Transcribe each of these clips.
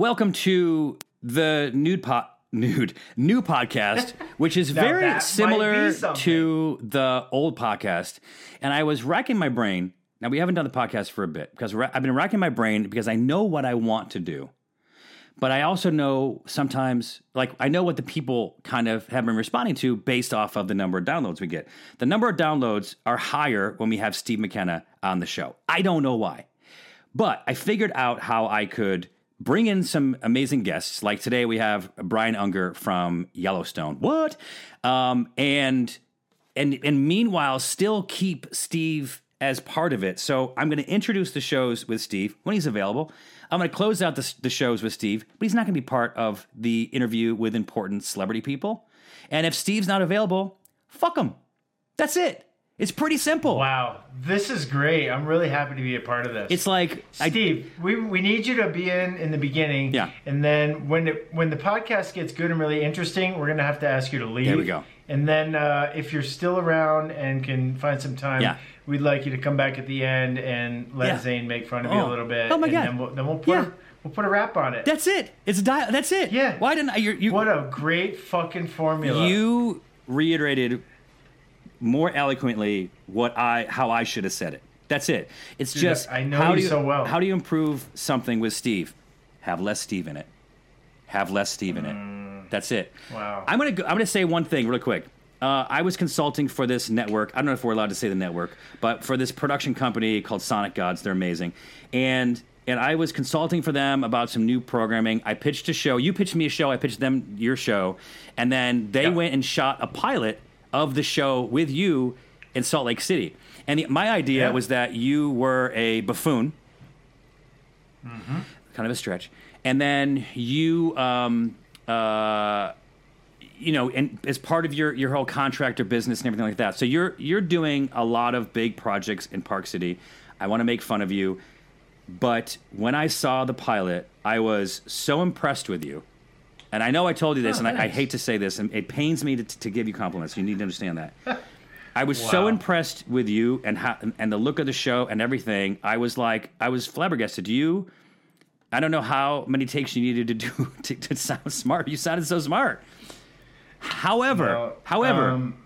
Welcome to the nude pot nude new podcast, which is Now very similar to the old podcast. And I was racking my brain. Now we haven't done the podcast for a bit because ra- I've been racking my brain because I know what I want to do. But I also know sometimes, like, I know what the people kind of have been responding to based off of the number of downloads we get. The number of downloads are higher when we have Steve McKenna on the show. I don't know why. But I figured out how I could bring in some amazing guests. Like today, we have Brian Unger from Yellowstone. What? Um, and and and meanwhile, still keep Steve as part of it. So I'm going to introduce the shows with Steve when he's available. I'm going to close out the, the shows with Steve, but he's not going to be part of the interview with important celebrity people. And if Steve's not available, fuck him. That's it. It's pretty simple. Wow, this is great. I'm really happy to be a part of this. It's like I, Steve, we, we need you to be in in the beginning. Yeah. And then when it, when the podcast gets good and really interesting, we're gonna have to ask you to leave. There we go. And then uh, if you're still around and can find some time, Yeah. we'd like you to come back at the end and let Yeah. Zane make fun of you Oh. a little bit. Oh my and God. Then we'll, then we'll put Yeah. a, we'll put a wrap on it. That's it. It's a di- That's it. Yeah. Why didn't I? You, you, what a great fucking formula. you reiterated more eloquently what I how I should have said it. That's it. It's just I know how you do you, so well. How do you improve something with Steve? Have less Steve in it. Have less Steve in it. That's it. Mm. Wow. I'm gonna go, I'm gonna say one thing real quick. Uh, I was consulting for this network. I don't know if we're allowed to say the network, but for this production company called Sonic Gods, they're amazing. And and I was consulting for them about some new programming. I pitched a show. You pitched me a show. I pitched them your show, and then they Yeah. went and shot a pilot of the show with you in Salt Lake City. And the, my idea Yeah. was that you were a buffoon, Mm-hmm. kind of a stretch, and then you. Um, uh, you know, and as part of your your whole contractor business and everything like that. So you're you're doing a lot of big projects in Park City. I want to make fun of you, but when I saw the pilot, I was so impressed with you. And I know I told you this, Oh, and I, I hate to say this, and it pains me to, to give you compliments. You need to understand that. I was so impressed with you and how and the look of the show and everything. I was like, I was flabbergasted. You, I don't know how many takes you needed to do to, to sound smart. You sounded so smart. However, No, however, um,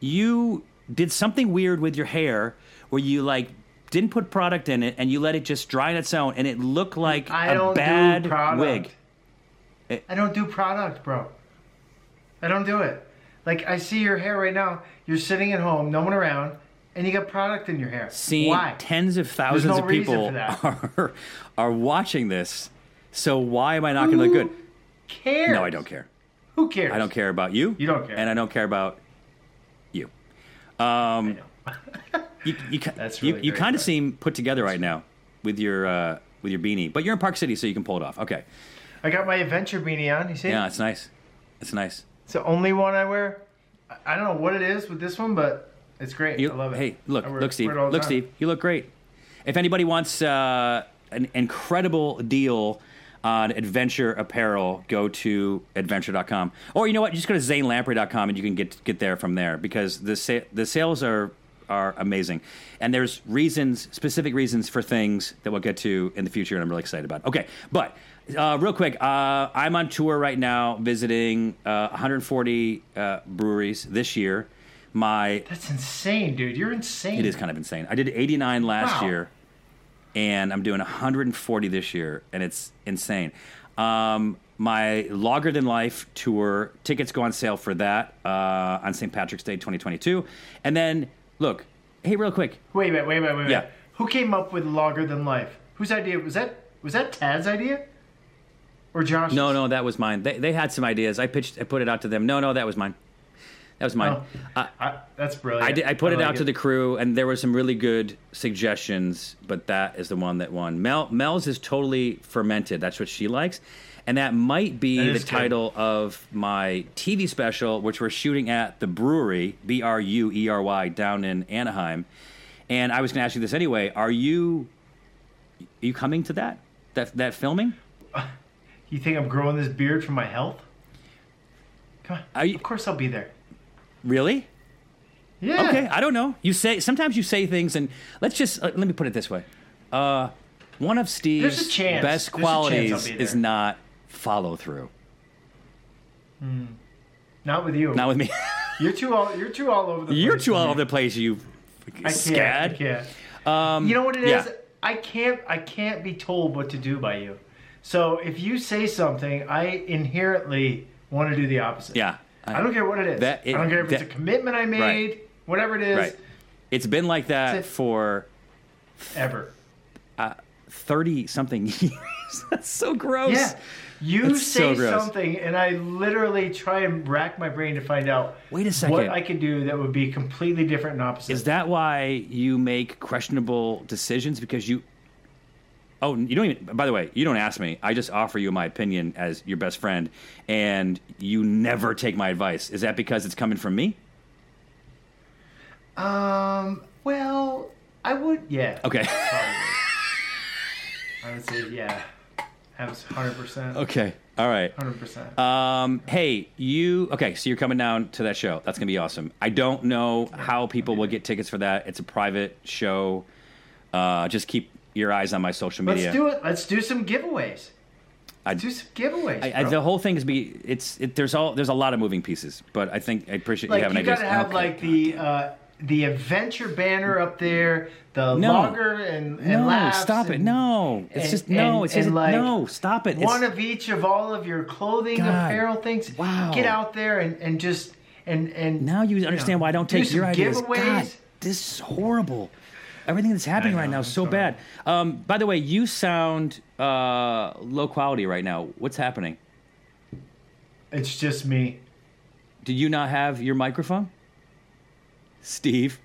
you did something weird with your hair where you like didn't put product in it and you let it just dry on its own and it looked like I a bad do I don't do product, bro. I don't do it. Like I see your hair right now. You're sitting at home, no one around, and you got product in your hair. Seeing Why? tens of thousands no of people are are watching this. So why am I not going to look good? Cares? No, I don't care. Who cares? I don't care about you. You don't care. and I don't care about you. Um, you you, That's really you great, kind of seem put together right now with your uh, with your beanie, but you're in Park City, so you can pull it off. Okay, I got my adventure beanie on. You see? yeah, it's nice. It's nice. It's the only one I wear. I- don't know what it is with this one, but it's great. You, I love it. Hey, look, wear- look, Steve. wear it all the Look, time. Steve. You look great. If anybody wants uh, an incredible deal on adventure apparel, go to adventure.com. Or you know what? Just go to zanelamprey.com and you can get get there from there because the sa- the sales are are amazing. And there's reasons, specific reasons for things that we'll get to in the future, and I'm really excited about. Okay, but uh, real quick, uh, I'm on tour right now, visiting uh, 140 uh, breweries this year. My That's insane, dude. You're insane. it is kind of insane. I did 89 last Wow. year, and I'm doing 140 this year, and it's insane. Um, my Longer Than Life tour tickets go on sale for that uh, on St. Patrick's Day 2022. And then, look, hey, real quick, Wait, a minute, wait, wait, wait, wait. Yeah. Who came up with longer than life? Whose idea was that? Was that Tad's idea? Or Josh's? no, no, that was mine. They, they had some ideas. I pitched, I put it out to them. No, no, that was mine. That was mine. Oh, Uh, I, that's brilliant. I, did, I put it like out to the crew, and there were some really good suggestions, but that is the one that won. Mel Mel's is totally fermented. That's what she likes, and that might be That the good. title of my TV special, which we're shooting at the brewery B R U E R Y down in Anaheim. And I was going to ask you this anyway: Are you are you coming to that that that filming? You think I'm growing this beard for my health? Come on. Are you- of course I'll be there. Really? Yeah. Okay, I don't know. You say sometimes you say things, and let's just uh, let me put it this way. Uh, One of Steve's best qualities be is not follow through. Not with you. Not with me. You're too all. You're too all over the. You're too all over the place. You I can't. I scad. can't. Um, You know what it is? yeah. I can't. I can't be told what to do by you. So if you say something, I inherently want to do the opposite. Yeah. I, don't care what it is. That- it- I don't care if it's a commitment I made, whatever it is. Right. It's been like that it. for Ever. Uh, thirty something years. That's so gross. Yeah. You That's say gross. something, and I literally try and rack my brain to find out Wait a second. what. I could do that would be completely different and opposite. Is that why you make questionable decisions? Because you. Oh, you don't even. By the way, you don't ask me. I just offer you my opinion as your best friend, and you never take my advice. Is that because it's coming from me? Um. Well, I would. Yeah. Okay. I would say yeah. Hundred percent. okay. All right. Hundred percent. Um, hey, you okay? So you're coming down to that show. That's gonna be awesome. I don't know how people will get tickets for that. It's a private show. Uh, just keep your eyes on my social media. Let's do it. Let's do some giveaways. I- do some giveaways. I, I, the whole thing is be it's it, there's all there's a lot of moving pieces, but I think I appreciate like you having you ideas. gotta have Okay. like the uh, the adventure banner up there, the No. logger and, and no, laughs stop it. No, it's and- just no. and- it's just and, like, no. Stop it. One It's, of each of all of your clothing, God. apparel things. Wow. Get out there and, and just and and now you understand know, why I don't do take some your ideas. giveaways. God, this is horrible. Everything that's happening I right now is so bad. Um, by the way, you sound uh, low quality right now. What's happening? It's just me. Do you not have your microphone, Steve?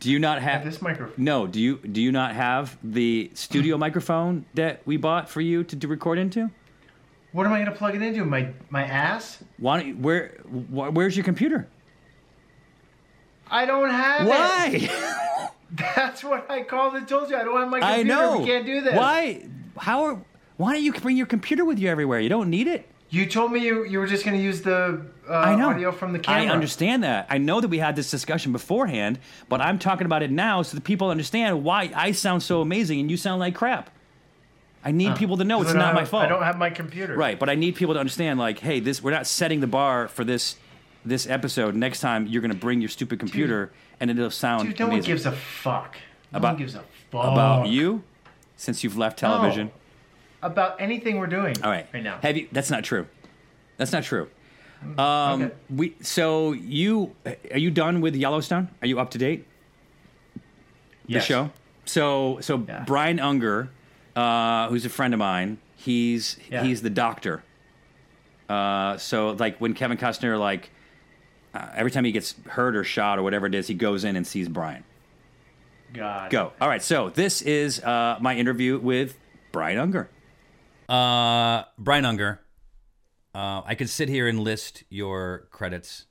Do you not have This microphone. No. Do you do you not have the studio microphone that we bought for you to, to record into? What am I gonna plug it into? My my ass? Why? don't- Where? wh- Where's your computer? I don't have it. Why? That's what I called and told you. I don't have my computer. I know. We can't do this. Why? How? Are, why don't you bring your computer with you everywhere? You don't need it. You told me you, you were just going to use the uh, I know. audio from the camera. I understand that. I know that we had this discussion beforehand, but I'm talking about it now so that people understand why I sound so amazing and you sound like crap. I need people to know it's not my fault. I don't have my computer. Right, but I need people to understand, like, hey, this we're not setting the bar for this this episode. Next time you're gonna bring your stupid computer and it'll sound Dude, no one gives a fuck. No About- one gives a fuck about you since you've left television. About anything we're doing. All right, Right now. Have you? That's not true. That's not true. Um, Okay. we so you are you done with Yellowstone? Are you up to date? The Yes. show. So so Yeah. Brian Unger, uh, who's a friend of mine, he's Yeah. he's the doctor. Uh, so like when Kevin Costner like uh, every time he gets hurt or shot or whatever it is, he goes in and sees Brian. God. Go. All right. So this is uh, my interview with Brian Unger. Uh, Brian Unger. Uh, I could sit here and list your credits,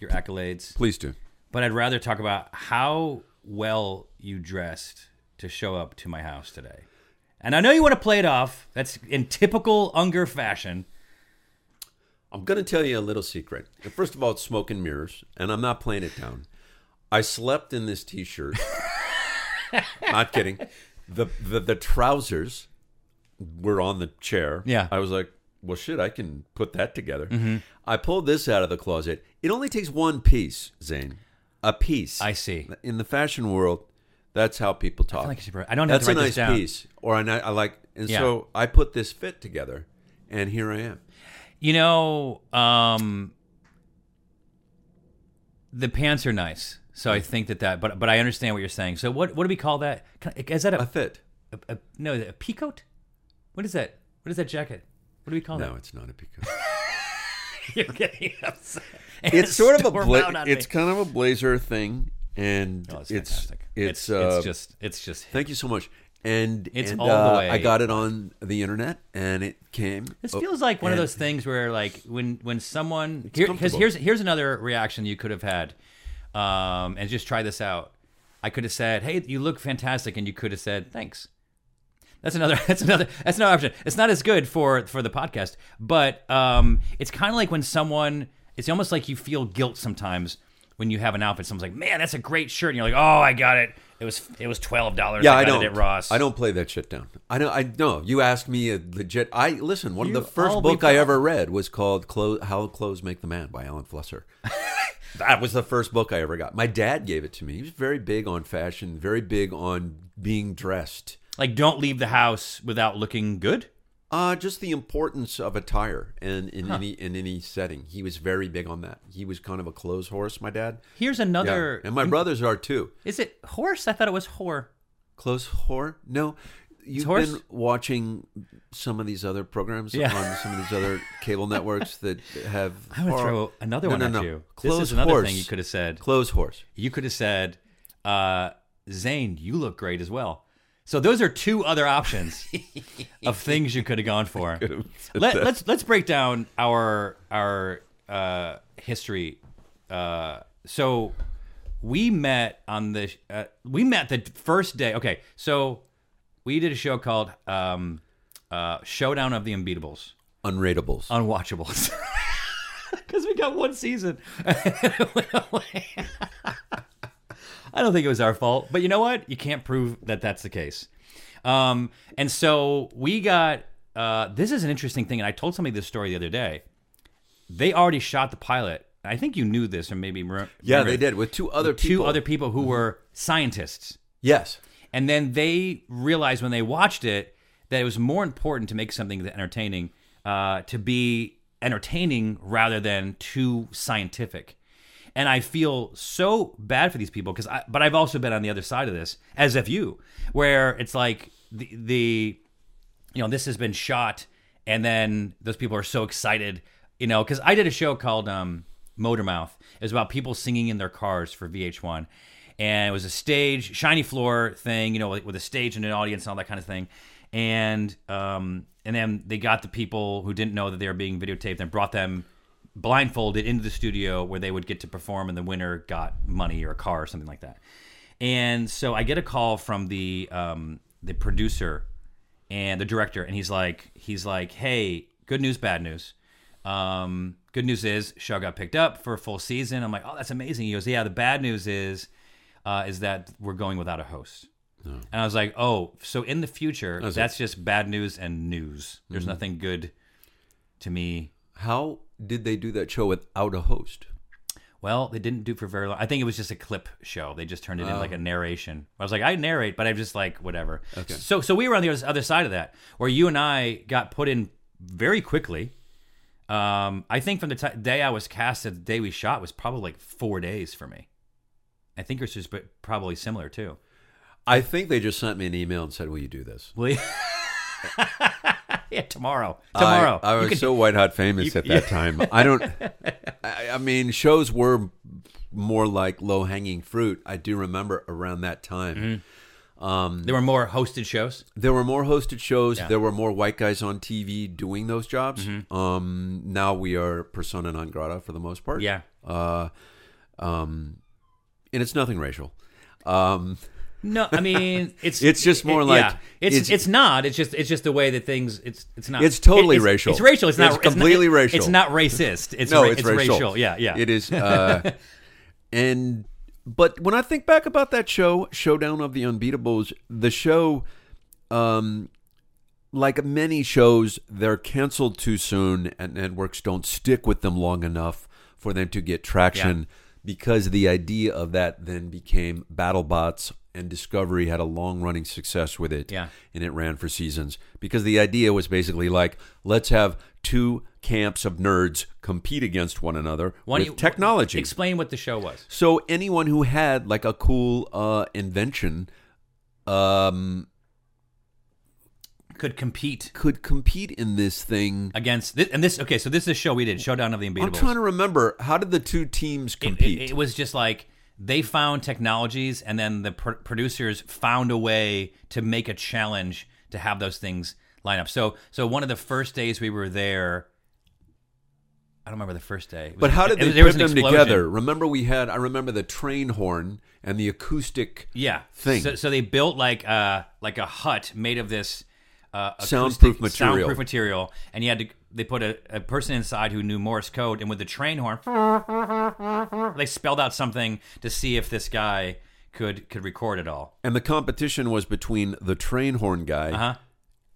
your accolades, Please do. but I'd rather talk about how well you dressed to show up to my house today. And I know you want to play it off. That's in typical Unger fashion. I'm going to tell you a little secret. First of all, it's smoke and mirrors, and I'm not playing it down. I slept in this t-shirt. not kidding. The, the the trousers were on the chair. Yeah. I was like, well, shit, I can put that together. Mm-hmm. I pulled this out of the closet. It only takes one piece, Zane. A piece. I see. In the fashion world, that's how people talk. like I don't have that's to write a this nice down. piece. Or I, I like, and Yeah. so I put this fit together, and here I am. You know, um, the pants are nice, so I think that that. But but I understand what you're saying. So what what do we call that? Can Is that A a, fit. a, a no a peacoat? What is that? What is that jacket? What do we call that? No, it's not a peacoat. You're getting upset. it's sort of a bla- it's me. kind of a blazer thing, and Oh, it's it's fantastic. it's, it's, uh, it's just it's just Thank you so much. And It's and, all the uh, way I got it on the internet, and it came. This feels like one of those things where, like, when when someone because comfortable. here's here's another reaction you could have had, um, and just try this out. I could have said, "Hey, you look fantastic," and you could have said, "Thanks." That's another. That's another. That's another option. It's not as good for for the podcast, but um, it's kind of like when someone. It's almost like you feel guilt sometimes when you have an outfit. Someone's like, "Man, that's a great shirt," and you're like, "Oh, I got it. It was it was twelve dollars. Yeah, I, I, don't. it at Ross. I don't play that shit down. I know. I know. You asked me a legit. I listen. One You of the first book I ever read was called "Clothes, "How Clothes Make the Man" by Alan Flusser. that was the first book I ever got. My dad gave it to me. He was very big on fashion, very big on being dressed. Like, don't leave the house without looking good. Uh, just the importance of attire and in any in any setting. He was very big on that. He was kind of a clothes horse, my dad. Here's Yeah. another. And my brothers are too. Is it horse? I thought it was whore. Clothes whore? No. You've horse? been watching some of these other programs Yeah. on some of these other cable networks that have. I'm gonna throw another No, one no, at no. you. Clothes this is another horse. thing you could have said. Clothes horse. You could have said, uh, "Zane, you look great as well." So those are two other options of things you could have gone for. Let, let's let's break down our our uh, history. Uh, so we met on the uh, we met the first day. Okay, so we did a show called um, uh, Showdown of the Unbeatables, Unrateables. Unwatchables, because we got one season. It went away. I don't think it was our fault, but you know what? You can't prove that that's the case. Um, and so we got. Uh, this is an interesting thing, and I told somebody this story the other day. They already shot the pilot. I think you knew this, or maybe yeah, they did with two other Two people. other people who were scientists, Yes. and then they realized when they watched it that it was more important to make something entertaining, uh, to be entertaining rather than too scientific. And I feel so bad for these people because, I, but I've also been on the other side of this, as if you, where it's like the the, you know, this has been shot, and then those people are so excited, you know, because I did a show called um, Motormouth. It was about people singing in their cars for VH1, and it was a stage, shiny floor thing, you know, with, with a stage and an audience and all that kind of thing, and um, and then they got the people who didn't know that they were being videotaped and brought them blindfolded into the studio where they would get to perform and the winner got money or a car or something like that. And so i get a call from the um, the producer and the director and he's like he's like hey good news bad news. Um, good news is show got picked up for a full season. I'm like oh that's amazing. He goes yeah the bad news is uh, is that we're going without a host. And i was like oh so in the future That's that's just bad news and news. There's Mm-hmm. nothing good to me How did they do that show without a host? Well, they didn't do it for very long. I think it was just a clip show. They just turned it in Oh. like a narration. I was like, I narrate, but I'm just like whatever. Okay. So, so we were on the other side of that, where you and I got put in very quickly. Um, I think from the ti day I was cast to the day we shot was probably like four days for me. I think just but probably similar too. I think they just sent me an email and said, "Will you do this?" Will you? yeah, tomorrow. Tomorrow. I, I was so white hot famous you- at that time. I don't. I, I mean, shows were more like low hanging fruit. I do remember around that time. um there were more hosted shows. There were more hosted shows. Yeah. Mm-hmm. There were more white guys on TV doing those jobs. Um, now we are persona non grata for the most part. Yeah. Uh, um, and it's nothing racial. Um, No, I mean it's It's just more like- yeah. it's, it's- it's not. It's just it's just the way that things. It's it's not. It's totally It- racial. It's racial. It's not. It's completely not, racial. It's not racist. It's no, ra- it's, racial. Yeah, yeah. It is. Uh, and but when I think back about that show, Showdown of the Unbeatables, the show, um, like many shows, they're canceled too soon, and networks don't stick with them long enough for them to get traction. Because the idea of that then became BattleBots, and Discovery had a long running success with it Yeah. and it ran for seasons because the idea was basically like let's have two camps of nerds compete against one another Why with you- technology. Explain what the show was. so anyone who had like a cool uh, invention um, Could compete could compete in this thing. against this, and this. Okay, so this is a show we did, Showdown of the Unbeatables. I'm trying to remember how did the two teams It- compete? It, it was just like they found technologies, and then the pr- producers found a way to make a challenge to have those things line up. So, so one of the first days we were there, I don't remember the first day. Was- but how did they put them explosion. together? Remember we had I remember the train horn and the acoustic Yeah. thing. So, so they built like uh like a hut made of this uh, Soundproof material. soundproof material, and you had to. They put a, a person inside who knew Morse code, and with the train horn, they spelled out something to see if this guy could could record it all. And the competition was between the train horn guy Uh huh.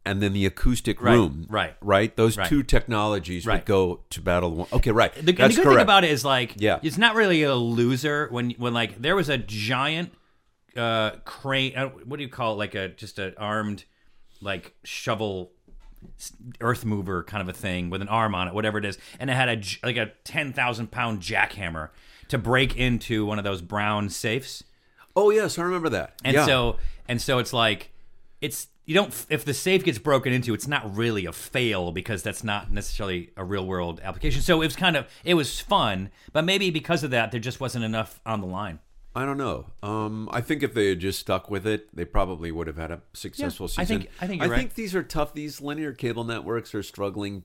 and then the acoustic Right, room. right. Right? Those Right. two technologies Right. would go to battle. One. Okay, right. The, and That's the good correct. thing about it is like, Yeah. it's not really a loser when when like there was a giant uh crane. Uh, what do you call it? Like a just an armed like shovel earth mover kind of a thing with an arm on it, whatever it is, and it had a like a ten thousand pound jackhammer to break into one of those brown safes. oh, yes, I remember that. And yeah. so and so it's like it's you don't if the safe gets broken into, it's not really a fail because that's not necessarily a real world application. So it was kind of it was fun, but maybe because of that, there just wasn't enough on the line. I don't know. Um, I think if they had just stuck with it, they probably would have had a successful I season. think- I think you're right. these are tough. These linear cable networks are struggling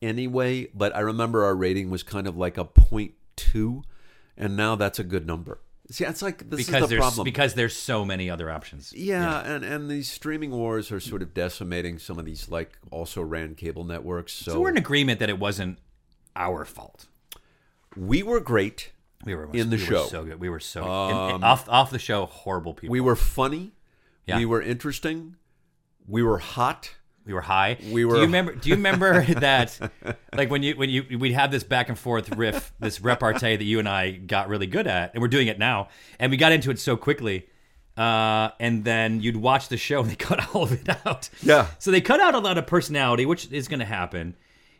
anyway. But I remember our rating was kind of like a point two, and now that's a good number. See, it's like this Because is the problem. because there's so many other options. yeah, and and these streaming wars are sort of decimating some of these like also ran cable networks. So, So we're in agreement that it wasn't our fault. we were great. We were In the we show. Were so good. We were so and- and off off the show. Horrible people. We were funny. Yeah. We were interesting. We were hot. We were high. We were. Do you remember? Do you remember that? Like when you when you we'd have this back and forth riff, this repartee that you and I got really good at, and we're doing it now, and we got into it so quickly. Uh, and then you'd watch the show and they cut all of it out. Yeah. So they cut out a lot of personality, which is going to happen.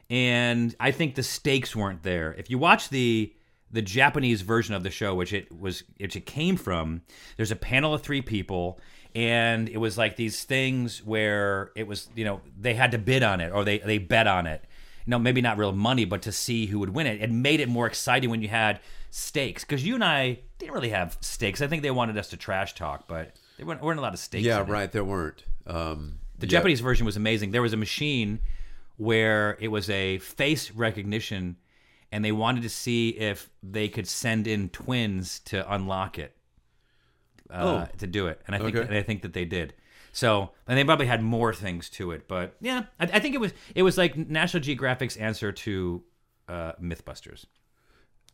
And I think the stakes weren't there. If you watch the the Japanese version of the show, which it was, which it came from, there's a panel of three people, and it was like these things where it was, you know, they had to bid on it or they they bet on it. You know, maybe not real money, but to see who would win it. It made it more exciting when you had stakes because you and I didn't really have stakes. I think they wanted us to trash talk, but there weren't, weren't a lot of stakes. Yeah, in it. right. There weren't. Um, The. Japanese version was amazing. There was a machine where it was a face recognition, and they wanted to see if they could send in twins to unlock it, uh, to do it. And I think Okay. and I think that they did. So, and they probably had more things to it, but yeah, I, I think it was it was like National Geographic's answer to uh, MythBusters,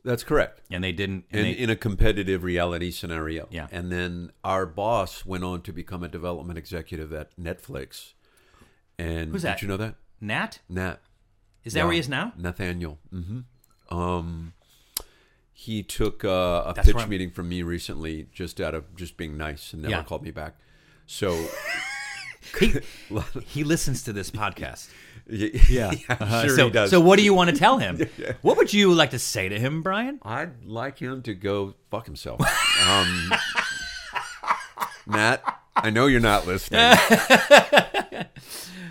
That's correct. and they didn't. In, And they, in a competitive reality scenario. Yeah. And then our boss went on to become a development executive at Netflix. And Who's that? Did you know that? Nat Nat. is that where he is now? Nathaniel. hmm Um, he took uh, a That's pitch meeting from me recently, just out of just being nice, and never Yeah. called me back. So, He, he listens to this podcast. yeah, Uh, sure so, he does. so what do you want to tell him? What would you like to say to him, Brian? I'd like him to go fuck himself. Um, Matt, I know you're not listening.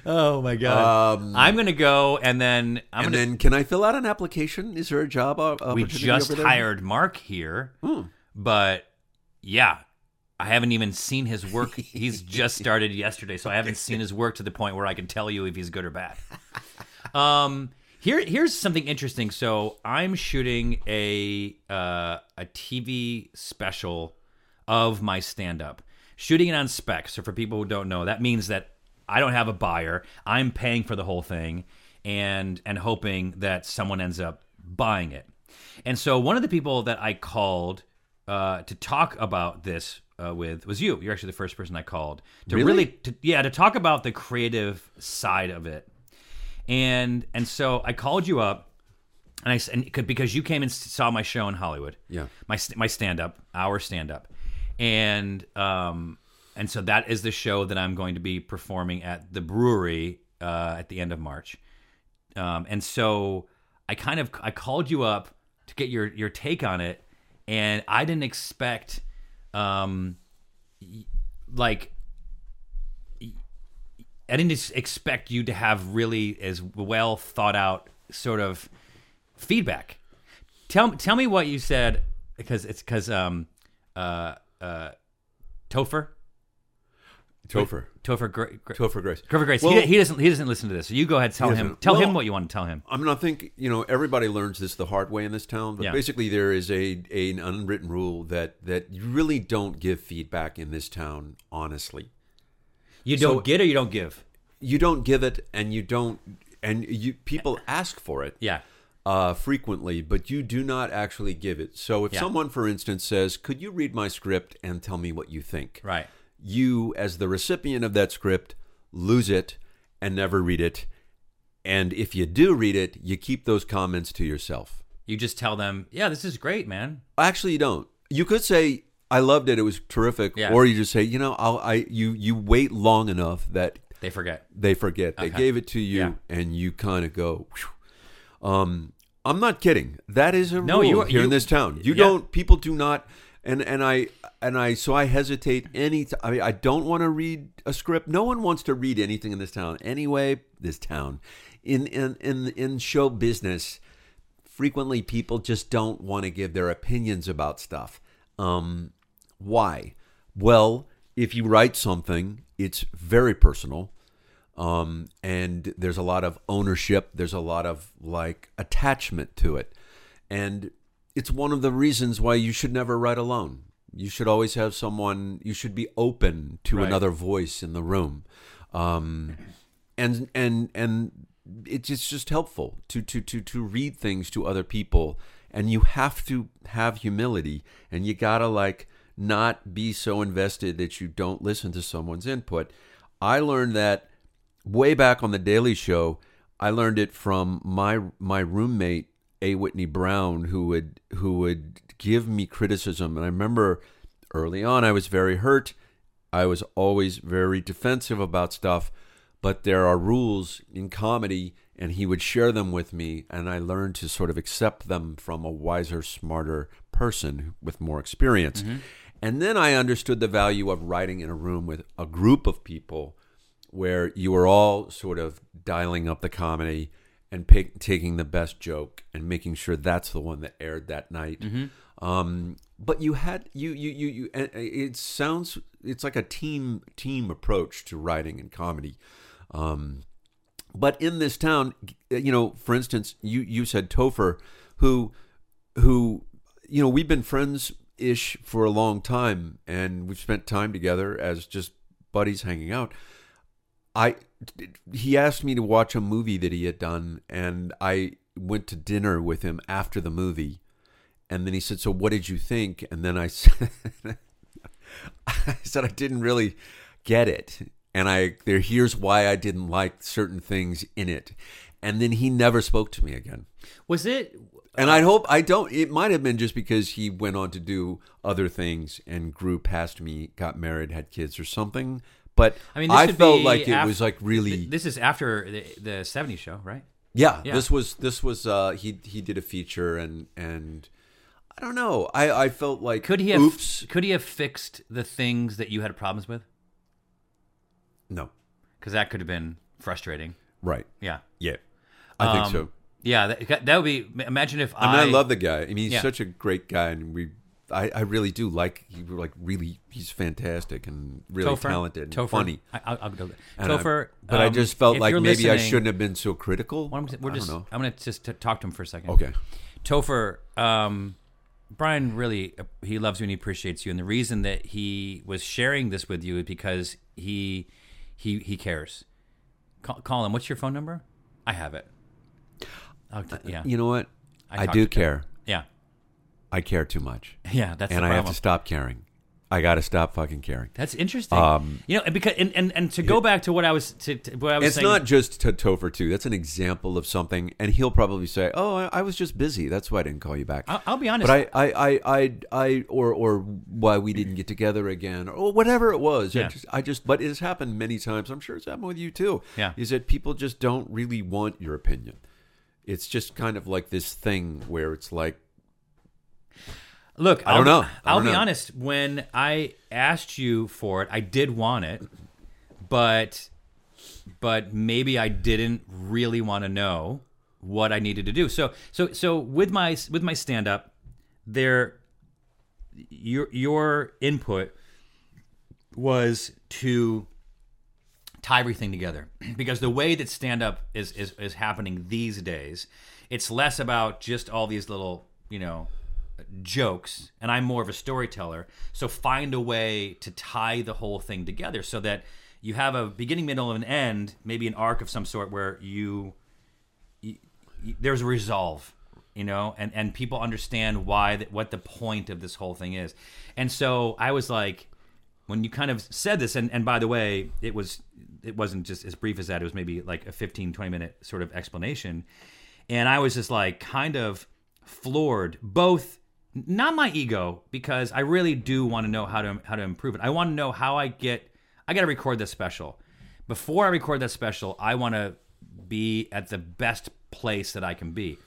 Oh my god! I'm gonna go and then I'm and gonna. then, can I fill out an application? Is there a job we opportunity just over there? hired Mark here, Hmm. but yeah, I haven't even seen his work. He's just started yesterday, so I haven't seen his work to the point where I can tell you if he's good or bad. Um, here, here's something interesting. So I'm shooting a uh, a TV special of my stand up, shooting it on spec. So for people who don't know, that means that I don't have a buyer. I'm paying for the whole thing, and and hoping that someone ends up buying it. And so one of the people that I called uh, to talk about this uh, with was you. You're actually the first person I called to Really? really, to, yeah, to talk about the creative side of it. And and so I called you up, and I and because you came and saw my show in Hollywood. Yeah. my my stand up, our stand up, and um and so that is the show that I'm going to be performing at the brewery uh, at the end of March. Um, and so I kind of I called you up to get your your take on it, and I didn't expect, um, like I didn't expect you to have really as well thought out sort of feedback. Tell tell me what you said because it's because um uh uh Topher Topher. Topher Gra- Gra- Topher Grace. Topher Grace. Well- he, he doesn't he doesn't listen to this. So you go ahead tell him tell him what you want to tell him. I mean, I think you know everybody learns this the hard way in this town, but Yeah. basically there is a, a an unwritten rule that that you really don't give feedback in this town. Honestly, You don't get or you don't give. you don't give it, and you don't, and you people ask for it. Yeah. uh, frequently, but you do not actually give it. So if Yeah. someone, for instance, says, "Could you read my script and tell me what you think?" Right. You, as the recipient of that script, lose it and never read it. And if you do read it, you keep those comments to yourself. You just tell them, yeah, this is great, man. Actually, you don't. You could say, "I loved it; it was terrific," Yeah. or you just say, "You know, I'll, I you you wait long enough that They forget. they forget they gave it to you, Yeah. and you kind of go." Um, I'm not kidding. That is a No, rule you here in this town. You yeah. don't. People do not. And and I and I so I hesitate any. T- I mean, I don't want to read a script. No one wants to read anything in this town anyway. This town, in in in in show business, frequently people just don't want to give their opinions about stuff. Um, why? Well, if you write something, it's very personal. Um, and there's a lot of ownership, there's a lot of like attachment to it. And it's one of the reasons why you should never write alone. You should always have someone, you should be open to Right. another voice in the room. Um, and and and it's just, just helpful to, to to to read things to other people and you have to have humility and you gotta like not be so invested that you don't listen to someone's input i learned that way back on the daily show i learned it from my my roommate a. Whitney brown who would who would give me criticism. And i remember early on i was very hurt. I was always very defensive about stuff, but there are rules in comedy, and he would share them with me, and I learned to sort of accept them from a wiser, smarter person with more experience. Mm-hmm. And then I understood the value of writing in a room with a group of people where you are all sort of dialing up the comedy and pick, taking the best joke and making sure that's the one that aired that night. Um, but you had you you you you. It sounds it's like a team team approach to writing and comedy. Um, but in this town, you know, for instance, you you said Topher, who who you know we've been friends ish for a long time, and we've spent time together as just buddies hanging out. I he asked me to watch a movie that he had done, and I went to dinner with him after the movie, and then he said, "So what did you think?" And then I said, I said I didn't really get it, and I there here's why I didn't like certain things in it, and then he never spoke to me again. Was it? And uh, I hope I don't. It might have been just because he went on to do other things and grew past me, got married, had kids, or something. But I mean, I felt like it was like really, This is after the, the '70s show, right? yeah, yeah. This was this was uh, he he did a feature and and I don't know. I I felt like Could he have? oops Could he have fixed the things that you had problems with? no Because that could have been frustrating. right Yeah. yeah I think Um, so. Yeah, that, that would be. Imagine if I mean, I, I love the guy. I mean, he's Yeah. such a great guy, and we. I, I really do like he like really he's fantastic and really Topher, talented and Topher, funny. I, I'll, I'll go. I- Topher, but I um, just felt like maybe I shouldn't have been so critical. We're I just. don't know. I'm going to just t- talk to him for a second. Okay. Topher, um, Brian really he loves you and he appreciates you, and the reason that he was sharing this with you is because he he he cares. Call, call him. What's your phone number? I have it. I'll t- yeah, You know what? I I, do care. yeah, I care too much, yeah. That's and I have to stop caring. I got to stop fucking caring. That's interesting. Um, you know, and because and, and, and to go back to what I was to, to what I was It's saying. not just to Topher too. That's an example of something, and he'll probably say, "Oh, I, I was just busy. That's why I didn't call you back." I'll, I'll be honest. But I, I, I, I, I, or, or why we didn't get together again, or whatever it was. Yeah. I, just, I just, but it has happened many times. I'm sure it's happened with you too. Yeah. is that people just don't really want your opinion. It's just kind of like this thing where it's like, Look, I don't I'll- know. I I'll don't be know. honest. When I asked you for it, I did want it, but but maybe I didn't really want to know what I needed to do. So so so with my with my stand up, there your your input was to tie everything together because the way that stand up is, is is happening these days it's less about just all these little you know jokes and i'm more of a storyteller so find a way to tie the whole thing together so that you have a beginning, middle, and an end, maybe an arc of some sort where you, you, you there's a resolve, you know, and and people understand why that what the point of this whole thing is. And so I was like, when you kind of said this, and and by the way, it was it wasn't just as brief as that. It was maybe like a 15, 20 minute sort of explanation, and I was just like kind of floored, both not my ego because I really do want to know how to how to improve it. I want to know how I get I got to record this special. Before I record that special, I want to be at the best place that I can be.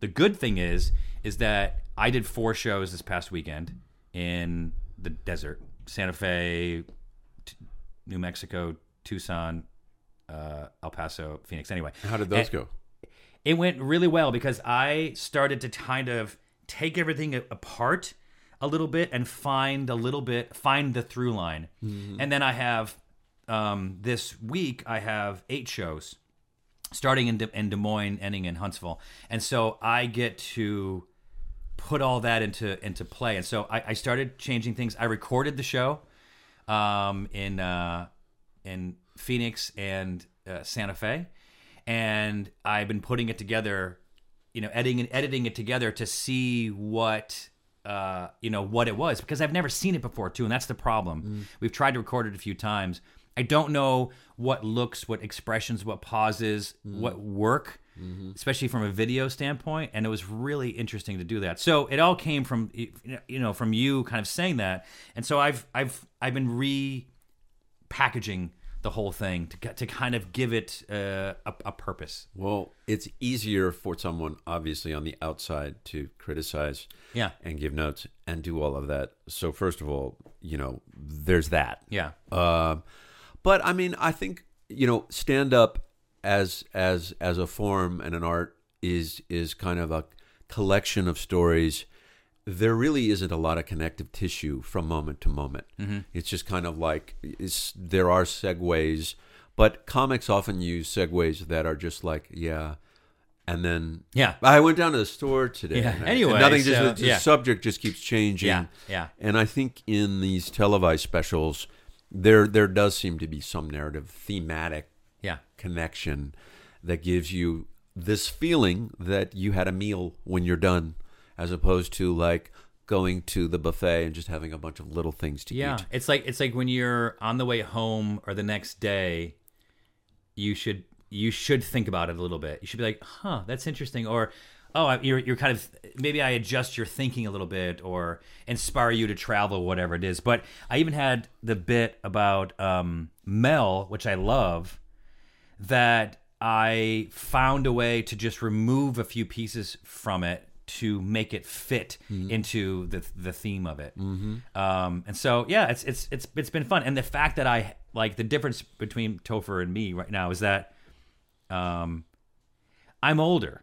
The good thing is is that I did four shows this past weekend in the desert, Santa Fe, T- New Mexico, Tucson, uh, El Paso, Phoenix. Anyway, How did those And- go? it went really well because I started to kind of take everything apart a little bit and find a little bit, find the through line. And then I have um, this week, I have eight shows starting in, De- in Des Moines, ending in Huntsville. And so I get to put all that into into play. And so I, I started changing things. I recorded the show um, in uh, in Phoenix and uh, Santa Fe, and I've been putting it together, you know, editing and editing it together to see what uh, you know what it was because I've never seen it before too, and that's the problem. Mm. We've tried to record it a few times. I don't know what looks, what expressions, what pauses, mm. what work, mm-hmm. especially from a video standpoint. And it was really interesting to do that. So it all came from you know from you kind of saying that, and so I've I've I've been repackaging the whole thing to to kind of give it uh, a, a purpose. Well, it's easier for someone, obviously, on the outside to criticize Yeah. and give notes and do all of that. So, first of all, you know, there's that. Yeah. Uh, but I mean, I think you know, stand up as as as a form and an art is is kind of a collection of stories. There really isn't a lot of connective tissue from moment to moment. Mm-hmm. It's just kind of like there are segues, but comics often use segues that are just like, yeah, and then Yeah. I went down to the store today. Yeah, and I- anyway, nothing just so, the yeah. subject just keeps changing. Yeah, yeah. And I think in these televised specials, there there does seem to be some narrative thematic Yeah. connection that gives you this feeling that you had a meal when you're done, as opposed to like going to the buffet and just having a bunch of little things to Yeah, eat. Yeah, it's like it's like when you're on the way home or the next day, you should you should think about it a little bit. You should be like, "Huh, that's interesting," or "Oh, you're you're kind of maybe I adjust your thinking a little bit or inspire you to travel, whatever it is." But I even had the bit about um, Mel, which I love, that I found a way to just remove a few pieces from it to make it fit into the the theme of it. Mm-hmm. Um, and so yeah, it's it's it's it's been fun. And the fact that I like the difference between Topher and me right now is that um, I'm older.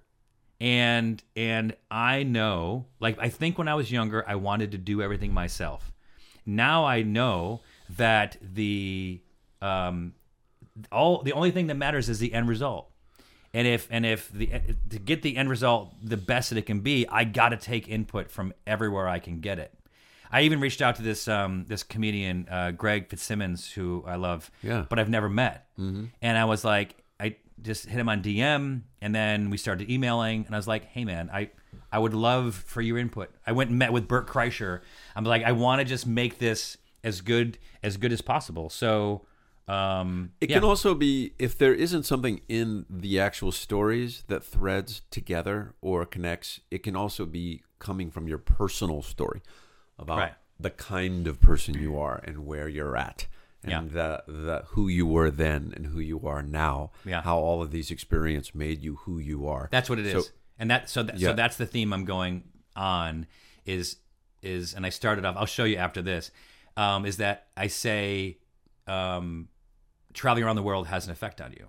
And and I know, like I think when I was younger, I wanted to do everything myself. Now I know that the um, all the only thing that matters is the end result. And if and if the to get the end result the best that it can be, I got to take input from everywhere I can get it. I even reached out to this um, this comedian uh, Greg Fitzsimmons, who I love, Yeah. but I've never met. Mm-hmm. And I was like, I just hit him on DM, and then we started emailing, and I was like, Hey man, I I would love for your input. I went and met with Bert Kreischer. I'm like, I want to just make this as good as good as possible. So. Um, It yeah. can also be if there isn't something in the actual stories that threads together or connects. It can also be coming from your personal story about Right. the kind of person you are and where you're at, and the the who you were then and who you are now. Yeah. how all of these experience made you who you are. That's what it is, So- and that so that, Yeah. so that's the theme I'm going on is is and I started off. I'll show you after this. Um, is that I say um, traveling around the world has an effect on you,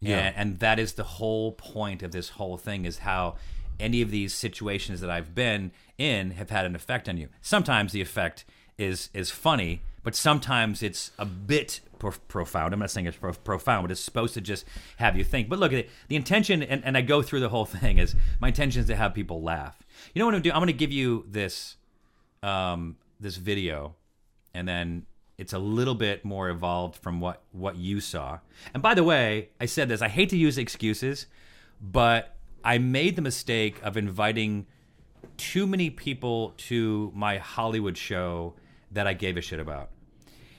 Yeah. and, and that is the whole point of this whole thing is how any of these situations that I've been in have had an effect on you. Sometimes the effect is is funny, but sometimes it's a bit pro- profound. I'm not saying it's pro- profound, but it's supposed to just have you think. But look at it. The intention, and, and I go through the whole thing, is my intention is to have people laugh. You know what I'm going to do? I'm going to give you this um, this video, and then it's a little bit more evolved from what what you saw. And by the way, I said this. I hate to use excuses, but I made the mistake of inviting too many people to my Hollywood show that I gave a shit about.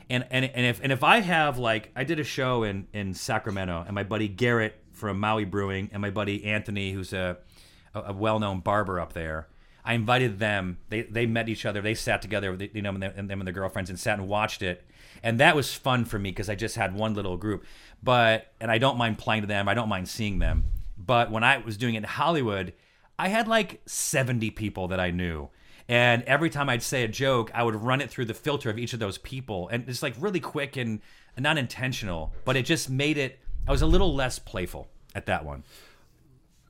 And and and if and if I have like I did a show in in Sacramento and my buddy Garrett from Maui Brewing and my buddy Anthony who's a a, well-known barber up there. I invited them. They they met each other. They sat together, with, you know, and, and them and their girlfriends, and sat and watched it. And that was fun for me because I just had one little group. But and I don't mind playing to them. I don't mind seeing them. But when I was doing it in Hollywood, I had like seventy people that I knew. And every time I'd say a joke, I would run it through the filter of each of those people, and it's like really quick and not intentional, but it just made it. I was a little less playful at that one.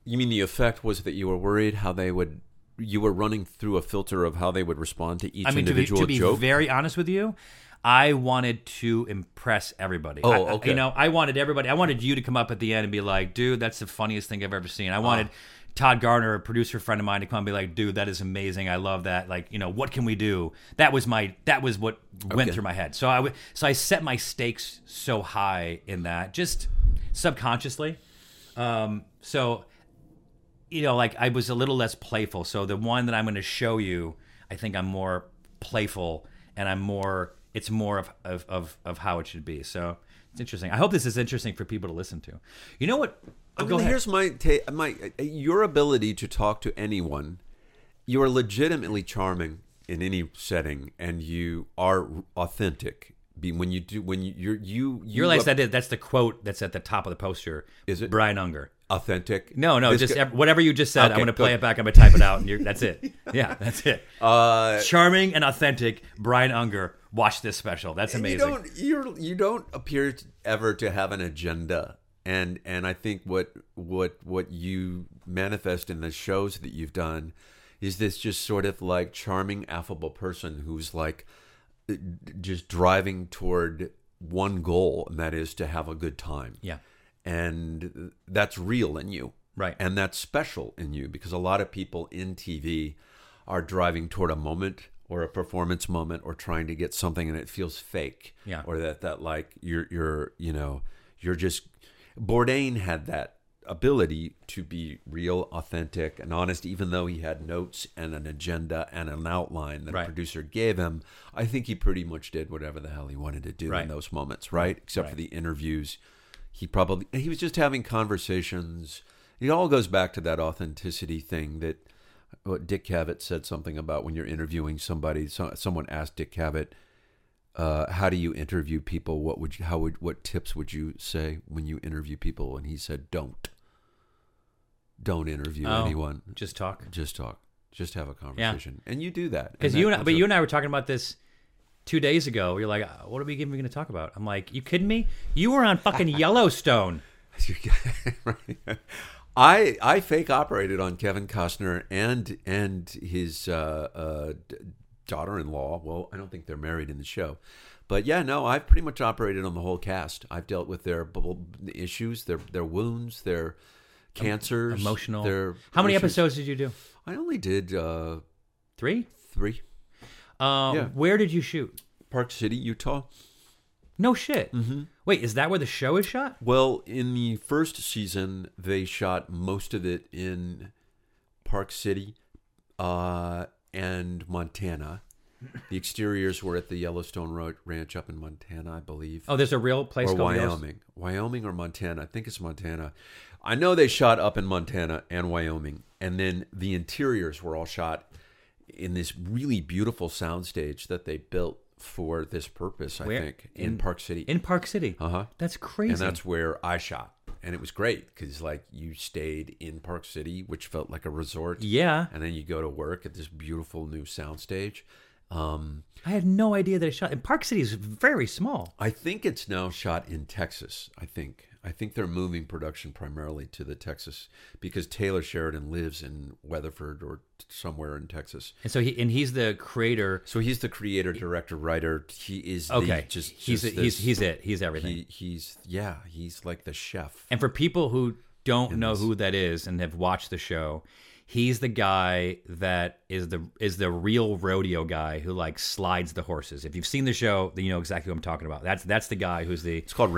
You mean the effect was that you were worried how they would you were running through a filter of how they would respond to each I mean, to be, individual to be joke? very honest with you, I wanted to impress everybody. Oh, I- I- okay. you know, I wanted everybody. I wanted you to come up at the end and be like, "Dude, that's the funniest thing I've ever seen." I wanted Todd Garner, a producer friend of mine, to come and be like, "Dude, that is amazing. I love that. Like, you know, what can we do?" That was my. That was what went Okay. through my head. So I w- so I set my stakes so high in that, just subconsciously. Um, so you know, like I was a little less playful. So the one that I'm going to show you, I think I'm more playful and I'm more. It's more of of of, of how it should be. So it's interesting. I hope this is interesting for people to listen to. You know what? Oh, I Oh, mean, here's my ta- my uh, your ability to talk to anyone. You are legitimately charming in any setting, and you are authentic. Be when you do when you you're, you You realize that is, that's the quote that's at the top of the poster. Is it? Brian Unger? Authentic. No, no, This just guy- ev- whatever you just said. I'm going to play good. it back. I'm going to type it out, and you're, that's it. Yeah, that's it. uh, Charming and authentic. Brian Unger. Watch this special. That's amazing. You don't you're you don't appear to ever to have an agenda, and and I think what what what you manifest in the shows that you've done is this just sort of like charming, affable person who's like uh, just driving toward one goal, and that is to have a good time. Yeah. And that's real in you, Right. And that's special in you because a lot of people in TV are driving toward a moment or a performance moment or trying to get something and it feels fake. Yeah. Or that that like you're you're you know, you're just Bourdain had that ability to be real, authentic, and honest, even though he had notes and an agenda and an outline that Right. a producer gave him. I think he pretty much did whatever the hell he wanted to do Right. in those moments, right? Except for the interviews. He probably he was just having conversations. It all goes back to that authenticity thing that what Dick Cavett said something about when you're interviewing somebody. So, someone asked Dick Cavett, uh, "How do you interview people? What would you, how would what tips would you say when you interview people?" And he said, "Don't, don't interview Oh, anyone. Just talk. Just talk. Just have a conversation." And you do that Because you and I, but you and I were talking about this two days ago. You're like, "Uh, what are we even going to talk about? I'm like, you kidding me? You were on fucking Yellowstone. I I fake operated on Kevin Costner and and his uh, uh, daughter-in-law. Well, I don't think they're married in the show, but yeah, no, I've pretty much operated on the whole cast. I've dealt with their bubble issues, their their wounds, their cancers, Emotional. Their How many issues. episodes did you do? I only did uh, Three. three. Um, Yeah. Where did you shoot? Park City, Utah. No shit. Mm-hmm. Wait, is that where the show is shot? Well, in the first season, they shot most of it in Park City uh, and Montana. The exteriors were at the Yellowstone Ranch up in Montana, I believe, Oh, there's a real place or called Yellowstone? Wyoming, Wyoming or Montana. I think it's Montana. I know they shot up in Montana and Wyoming, and then the interiors were all shot in this really beautiful soundstage that they built for this purpose. I Where? think in, In- Park City. In Park City. Uh huh That's crazy. and that's where I shot. And it was great because like you stayed in Park City, which felt like a resort, yeah. and then you go to work at this beautiful new soundstage. Um, I had no idea that it shot. And Park City is very small. I think it's now shot in Texas. I think I think they're moving production primarily to the Texas because Taylor Sheridan lives in Weatherford or somewhere in Texas. And so he and he's the creator. So he's the creator, director, writer. He is the- Okay, just he's just he's this- he's it. He's everything. He, he's yeah, he's like the chef. And for people who don't know this. who that is and have watched the show, He's the guy that is the is the real rodeo guy who like slides the horses. If you've seen the show, then you know exactly what I'm talking about. That's that's the guy who's the It's called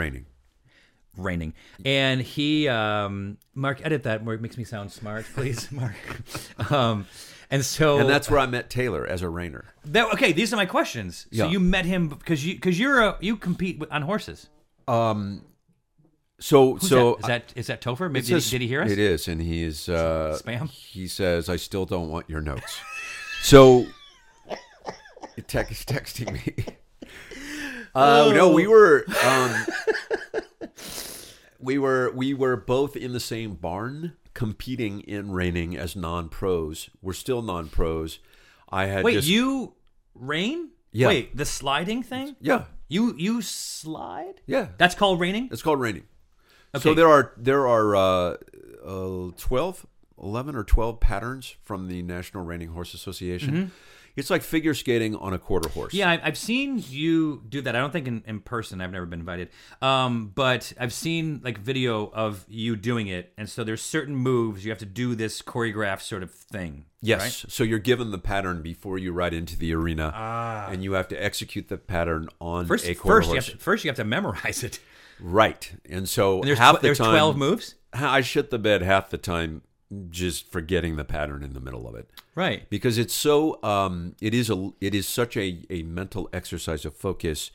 reining. And he, um, Mark, edit that. Mark makes me sound smart, please, Mark. Um, and so And that's where I met Taylor as a reiner. that, okay. These are my questions. So Yeah. you met him because you because you're a you compete with, on horses. Um. So Who's so that? is that is that Topher? Maybe did, he, did he hear us? It is, and he is uh, Spam? He says, "I still don't want your notes." so, text texting me. Uh, No, we were um, we were we were both in the same barn competing in reining as non pros. We're still non pros. I had Wait, just, you rein? Yeah. Wait, the sliding thing? yeah You you slide? yeah. That's called reining. It's called reining. So there are there are uh, uh, 12, 11 or twelve patterns from the National Reining Horse Association. It's like figure skating on a quarter horse. Yeah, I- I've seen you do that. I don't think in, in person. I've never been invited. Um, but I've seen like video of you doing it, and so there's certain moves you have to do this choreographed sort of thing. Yes. right? So you're given the pattern before you ride into the arena, and you have to execute the pattern on Ah. First, a quarter first you horse. have to, first you have to memorize it. right. And so And there's half tw- the there's time, twelve moves. I shit the bed half the time, just forgetting the pattern in the middle of it. Right. because it's so um, it is a it is such a, a mental exercise of focus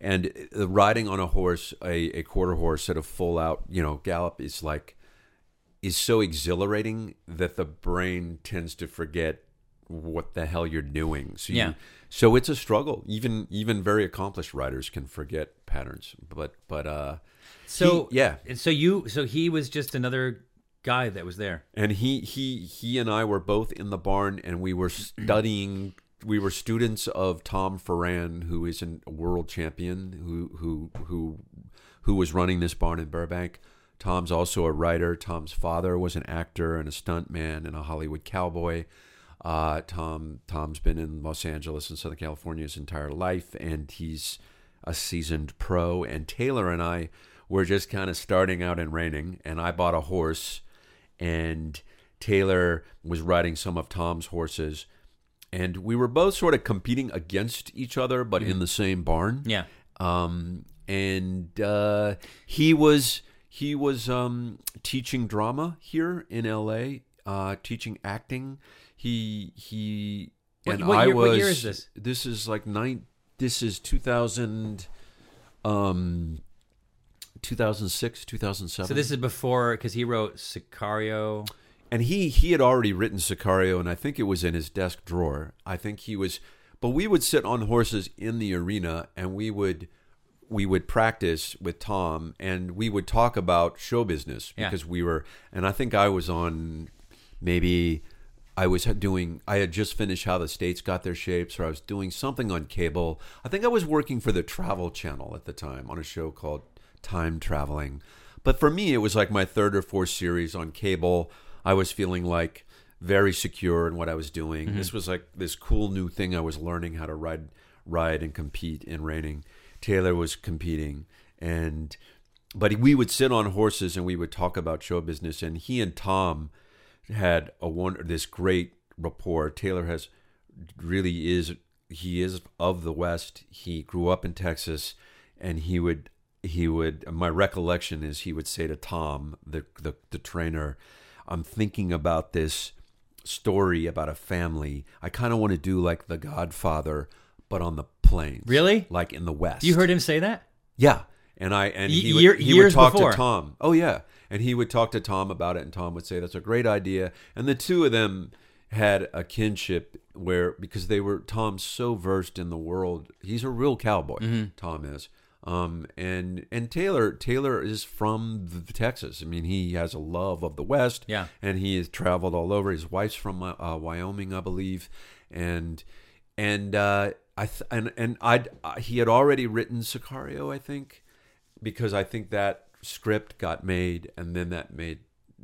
and riding on a horse a, a quarter horse at a full out you know gallop is like is so exhilarating that the brain tends to forget what the hell you're doing so you, Yeah. so it's a struggle even even very accomplished riders can forget patterns but but uh So He- yeah. So you so he was just another guy that was there. and he he he and I were both in the barn, and we were studying. We were students of Tom Ferran, who is a world champion, who who who who was running this barn in Burbank. Tom's also a writer. Tom's father was an actor and a stuntman and a Hollywood cowboy. Uh, Tom Tom's been in Los Angeles and Southern California his entire life, and he's a seasoned pro. And Taylor and I were just kind of starting out in reining, and I bought a horse, and Taylor was riding some of Tom's horses, and we were both sort of competing against each other, but in the same barn Yeah. um, and uh, he was he was um, teaching drama here in L.A., uh, teaching acting. He he What- and what I year- was. what year is this? This is like nine. This is two thousand, um, two thousand six, two thousand seven. So this is before because he wrote Sicario. and he he had already written Sicario, and I think it was in his desk drawer. I think he was, but we would sit on horses in the arena, and we would we would practice with Tom, and we would talk about show business Yeah. because we were, and I think I was on maybe. I was doing. I had just finished How the States Got Their Shapes, or I was doing something on cable. I think I was working for the Travel Channel at the time on a show called Time Traveling. But for me, it was like my third or fourth series on cable. I was feeling like very secure in what I was doing. Mm-hmm. This was like this cool new thing I was learning how to ride, ride and compete in reining. Taylor was competing, and but we would sit on horses and we would talk about show business. And he and Tom had a one this great rapport. Taylor has really is he is of the West. He grew up in Texas, and he would he would my recollection is he would say to Tom the the, the trainer, "I'm thinking about this story about a family. I kind of want to do like The Godfather, but on the plains, Really? like in the West." You heard him say that? Yeah. And I and he would, year- he years would talk before. to Tom. Oh yeah. And he would talk to Tom about it and Tom would say that's a great idea. And the two of them had a kinship where because they were Tom's so versed in the world. He's a real cowboy. Mm-hmm. Tom is. Um and and Taylor Taylor is from the, Texas. I mean, he has a love of the West. Yeah. And he has traveled all over. His wife's from uh, Wyoming, I believe. And and uh, I th- and and I'd, I he had already written Sicario, I think, because I think that script got made, and then that made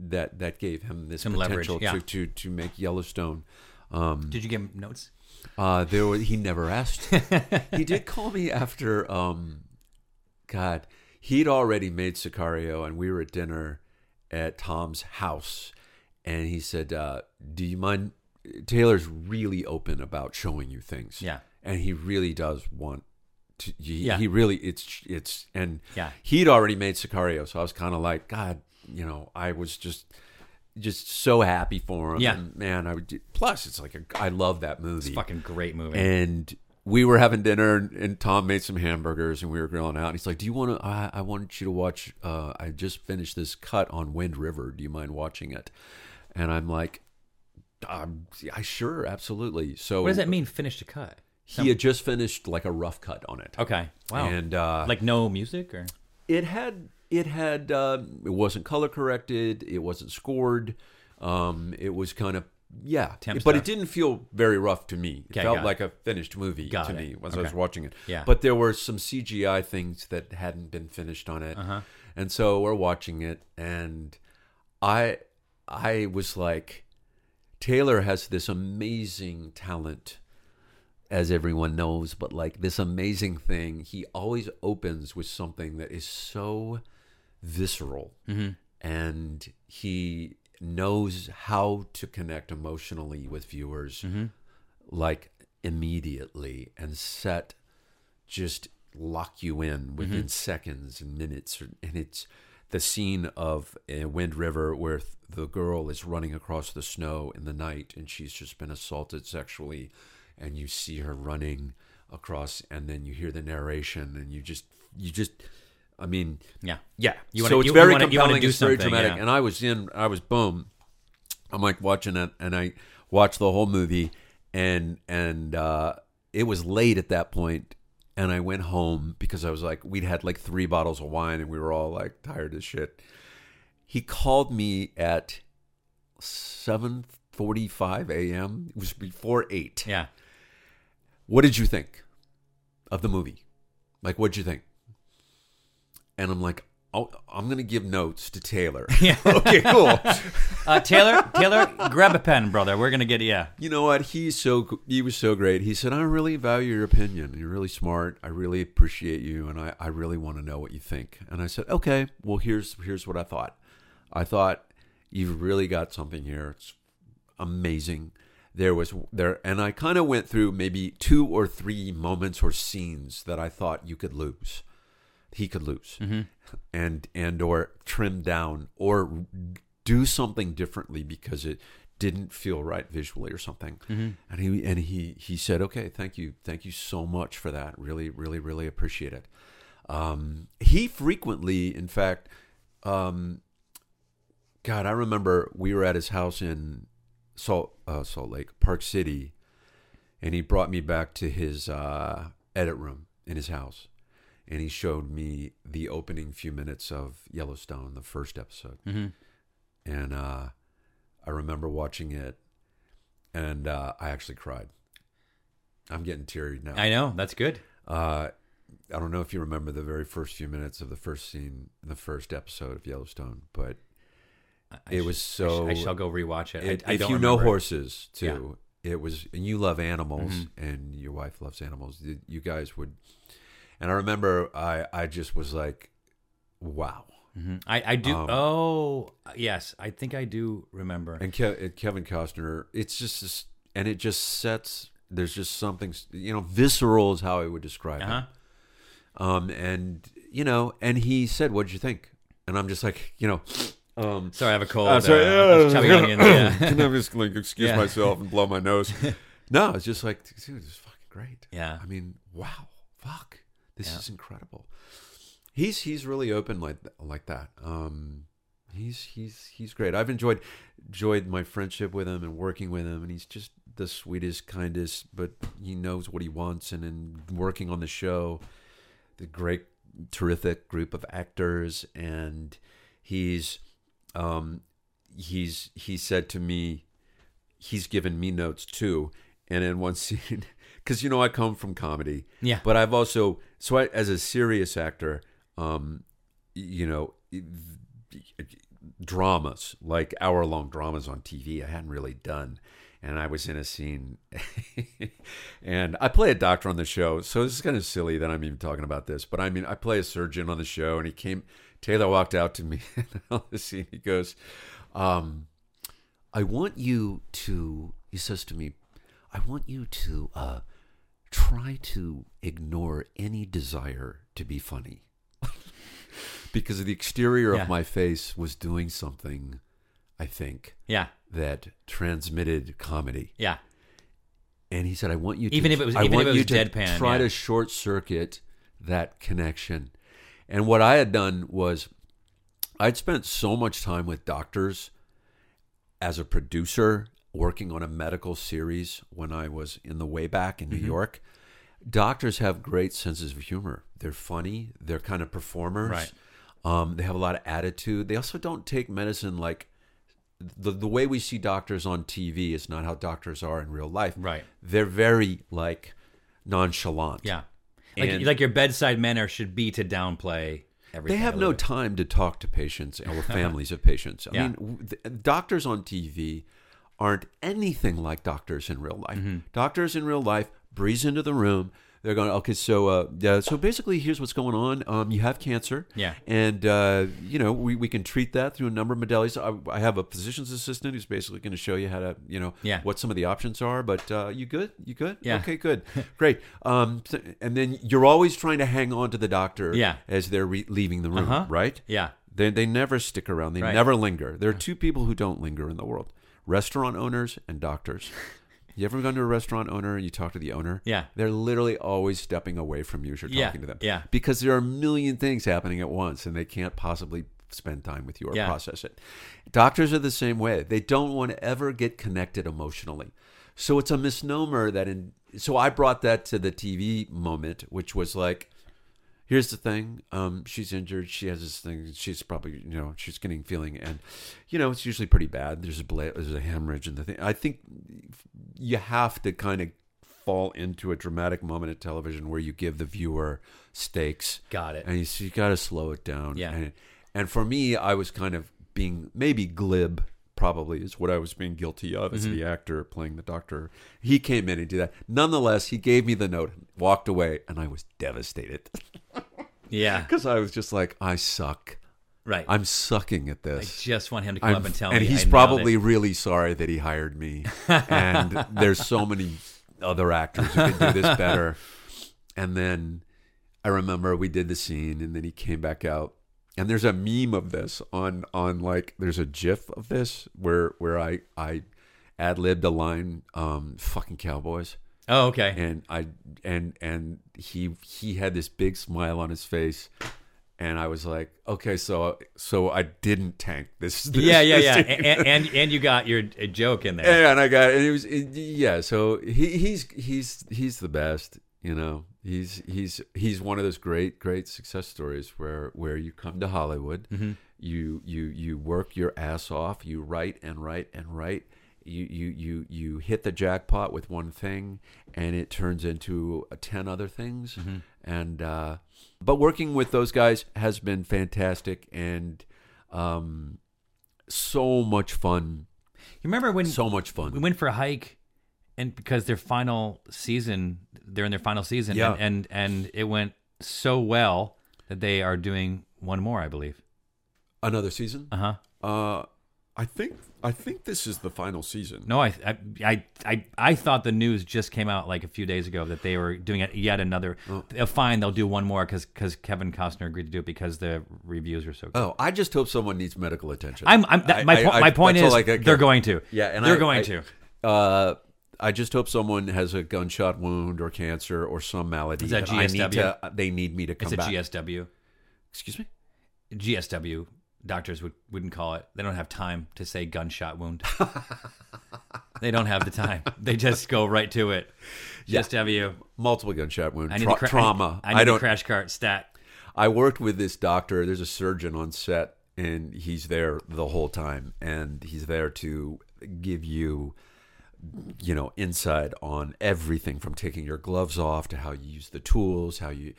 that that gave him this Some potential yeah. to, to to make Yellowstone. Um, Did you give him notes? uh, there was, he never asked. he did call me after. Um, God, he'd already made Sicario, and we were at dinner at Tom's house, and he said, uh, "Do you mind?" Taylor's really open about showing you things. Yeah. and he really does want. To, he, Yeah. he really it's it's and Yeah. he'd already made Sicario, so I was kind of like, God, you know, I was just just so happy for him. Yeah. and man, I would. Plus, it's like a, I love that movie. It's a fucking great movie. And we were having dinner, and, and Tom made some hamburgers, and we were grilling out. And he's like, "Do you want to? I, I want you to watch. Uh, I just finished this cut on Wind River. Do you mind watching it?" And I'm like, um, "I sure, absolutely." So what does that mean? Finish to cut. He had just finished like a rough cut on it. Okay. Wow. And uh, like no music or it had it had um, it wasn't color corrected it wasn't scored um, it was kind of yeah Temp but stuff. it didn't feel very rough to me it Okay, felt got it. like a finished movie Got to it. me as I was watching it Yeah. but there were some CGI things that hadn't been finished on it Uh-huh. and so we're watching it and I I was like Taylor has this amazing talent as everyone knows, but like this amazing thing, he always opens with something that is so visceral. And he knows how to connect emotionally with viewers like immediately and set just lock you in within seconds and minutes and it's the scene of uh, Wind River where th- the girl is running across the snow in the night and she's just been assaulted sexually and you see her running across and then you hear the narration and you just you just I mean yeah. yeah. You so wanna- it's you- very you wanna compelling. do it's very dramatic. yeah. And I was in. I was boom. I'm like watching it, and I watched the whole movie, and and uh, it was late at that point, and I went home because I was like, we'd had like three bottles of wine, and we were all like tired as shit. He called me at seven forty-five a.m. It was before eight. Yeah. What did you think of the movie? Like, what did you think? And I'm like, oh, I'm gonna give notes to Taylor. Yeah. okay, cool. Uh, Taylor, Taylor, grab a pen, brother. We're gonna get yeah. you know what? He's so he was so great. He said, "I really value your opinion. You're really smart. I really appreciate you, and I, I really want to know what you think." And I said, "Okay, well here's here's what I thought. I thought you've really got something here. It's amazing. There was there, and I kind of went through maybe two or three moments or scenes that I thought you could lose, he could lose, and and or trim down or do something differently because it didn't feel right visually or something. And he and he he said, "Okay, thank you, thank you so much for that. Really, really, really appreciate it." Um, he frequently, in fact, um, God, I remember we were at his house in Salt uh, Salt Lake Park City, and he brought me back to his uh, edit room in his house, and he showed me the opening few minutes of Yellowstone, the first episode, Mm-hmm. and uh, I remember watching it, and uh, I actually cried. I'm getting teary now. I know that's good. Uh, I don't know if you remember the very first few minutes of the first scene in the first episode of Yellowstone, but I it sh- was I sh- so. I, shall go rewatch it. it- I, if you know horses too, it was, and you love animals, Mm-hmm. and your wife loves animals. You guys would, and I remember I I just was like, wow. Mhm. I, I do. Um, oh, yes. I think I do remember. And, Ke- Kevin Costner, it's just this, and it just sets. There's just something, you know, visceral is how I would describe Uh huh. it. Um, and you know, and he said, "What'd you think?" And I'm just like, you know, um, Sorry, I have a cold. I'm sorry, uh, yeah, chubby onions, yeah. Can I just like excuse Yeah. myself and blow my nose? no, it's just like, dude, this is fucking great. Yeah. I mean, wow, fuck, this Yeah. is incredible. He's he's really open like like that. Um, he's he's he's great. I've enjoyed enjoyed my friendship with him and working with him, and he's just the sweetest, kindest. But he knows what he wants, and in working on the show, the great, terrific group of actors, and he's um, he's he said to me, he's given me notes too, and in one scene, because you know I come from comedy, Yeah. but I've also so I, as a serious actor, um, you know, dramas like hour long dramas on TV I hadn't really done. And I was in a scene, and I play a doctor on the show, so this is kind of silly that I'm even talking about this. But I mean, I play a surgeon on the show, and he came. Taylor walked out to me on the scene. He goes, um, I want you to, he says to me, I want you to uh, try to ignore any desire to be funny. because the exterior Yeah. of my face was doing something, I think, Yeah. that transmitted comedy. Yeah. And he said, "I want you to Even if it was- I even if it was deadpan, try yeah. to short circuit that connection." And what I had done was, I'd spent so much time with doctors as a producer working on a medical series when I was in the way back in New Mm-hmm. York. Doctors have great senses of humor. They're funny. They're kind of performers. Right. Um, they have a lot of attitude. They also don't take medicine like the the way we see doctors on TV is not how doctors are in real life. Right. They're very like nonchalant. Yeah. Like, And- like your bedside manner should be to downplay everything. They have no bit. time to talk to patients or families of patients. I Yeah. mean, w- doctors on TV aren't anything like doctors in real life. Mm-hmm. Doctors in real life breeze into the room. They're going, okay, so uh, yeah, so basically, here's what's going on. Um, you have cancer, Yeah. and uh, you know we, we can treat that through a number of modalities. I, I have a physician's assistant who's basically going to show you how to, you know, Yeah. what some of the options are. But uh, you good? You good? Yeah. Okay, good, great. Um, so- and then you're always trying to hang on to the doctor, Yeah. as they're re- leaving the room, Uh-huh. right? Yeah. They, they never stick around. They Right. never linger. There are two people who don't linger in the world restaurant owners and doctors. You ever gone to a restaurant owner and you talk to the owner? Yeah. They're literally always stepping away from you as you're Yeah. talking to them. Yeah. Because there are a million things happening at once and they can't possibly spend time with you or Yeah. process it. Doctors are the same way. They don't want to ever get connected emotionally. So it's a misnomer that in so I brought that to the TV moment, which was like, here's the thing um, she's injured she has this thing she's probably you know she's getting feeling and you know it's usually pretty bad there's a bla- there's a hemorrhage and the thing i think you have to kind of fall into a dramatic moment at television where you give the viewer stakes Got it. and you, you got to slow it down Yeah. and, and for me i was kind of being maybe glib probably is what i was being guilty of as Mm-hmm. the actor playing the doctor he came in and did that nonetheless he gave me the note walked away and i was devastated Yeah. because I was just like, I suck. Right. I'm sucking at this. I this. just want him to come I'm- up and tell me. and me. he's I nailed probably it. really sorry that he hired me. and there's so many other actors who could do this better. And then I remember we did the scene, and then he came back out. And there's a meme of this on on like there's a GIF of this where where I I ad libbed a line, um, "fucking cowboys." Oh, okay. and I and and he he had this big smile on his face, and I was like, okay, so so I didn't tank this. this yeah, yeah, this yeah. and, and and you got your joke in there. Yeah, and I got and it was it, yeah. So he he's he's he's the best. You know, he's he's he's one of those great great success stories where where you come to Hollywood, Mm-hmm. you you you work your ass off, you write and write and write. You, you you you hit the jackpot with one thing, and it turns into uh, ten other things. Mm-hmm. And uh, but working with those guys has been fantastic and um, so much fun. You remember when So much fun. we went for a hike, and because their final season, they're in their final season, Yeah. and, and and it went so well that they are doing one more, I believe. Another season? Uh huh. Uh, I think I think this is the final season. No, I, I I I thought the news just came out like a few days ago that they were doing it yet another. Oh. Uh, Fine, they'll do one more because because Kevin Costner agreed to do it because the reviews are so good. Oh, I just hope someone needs medical attention. I'm, I'm that, my I- po- I- my point is all I could they're going to. Yeah, and they're I- going to. Uh, I just hope someone has a gunshot wound or cancer or some malady Is that I need GSW? to. They need me to come It's a back. GSW. Excuse me. GSW. Doctors would, wouldn't call it. They don't have time to say gunshot wound. they don't have the time. They just go right to it. just have you Multiple gunshot wound. I need Tra- cra- trauma. I need, I need don't. crash cart stat. I worked with this doctor. There's a surgeon on set, and he's there the whole time, and he's there to give you, you know, insight on everything from taking your gloves off to how you use the tools, how you.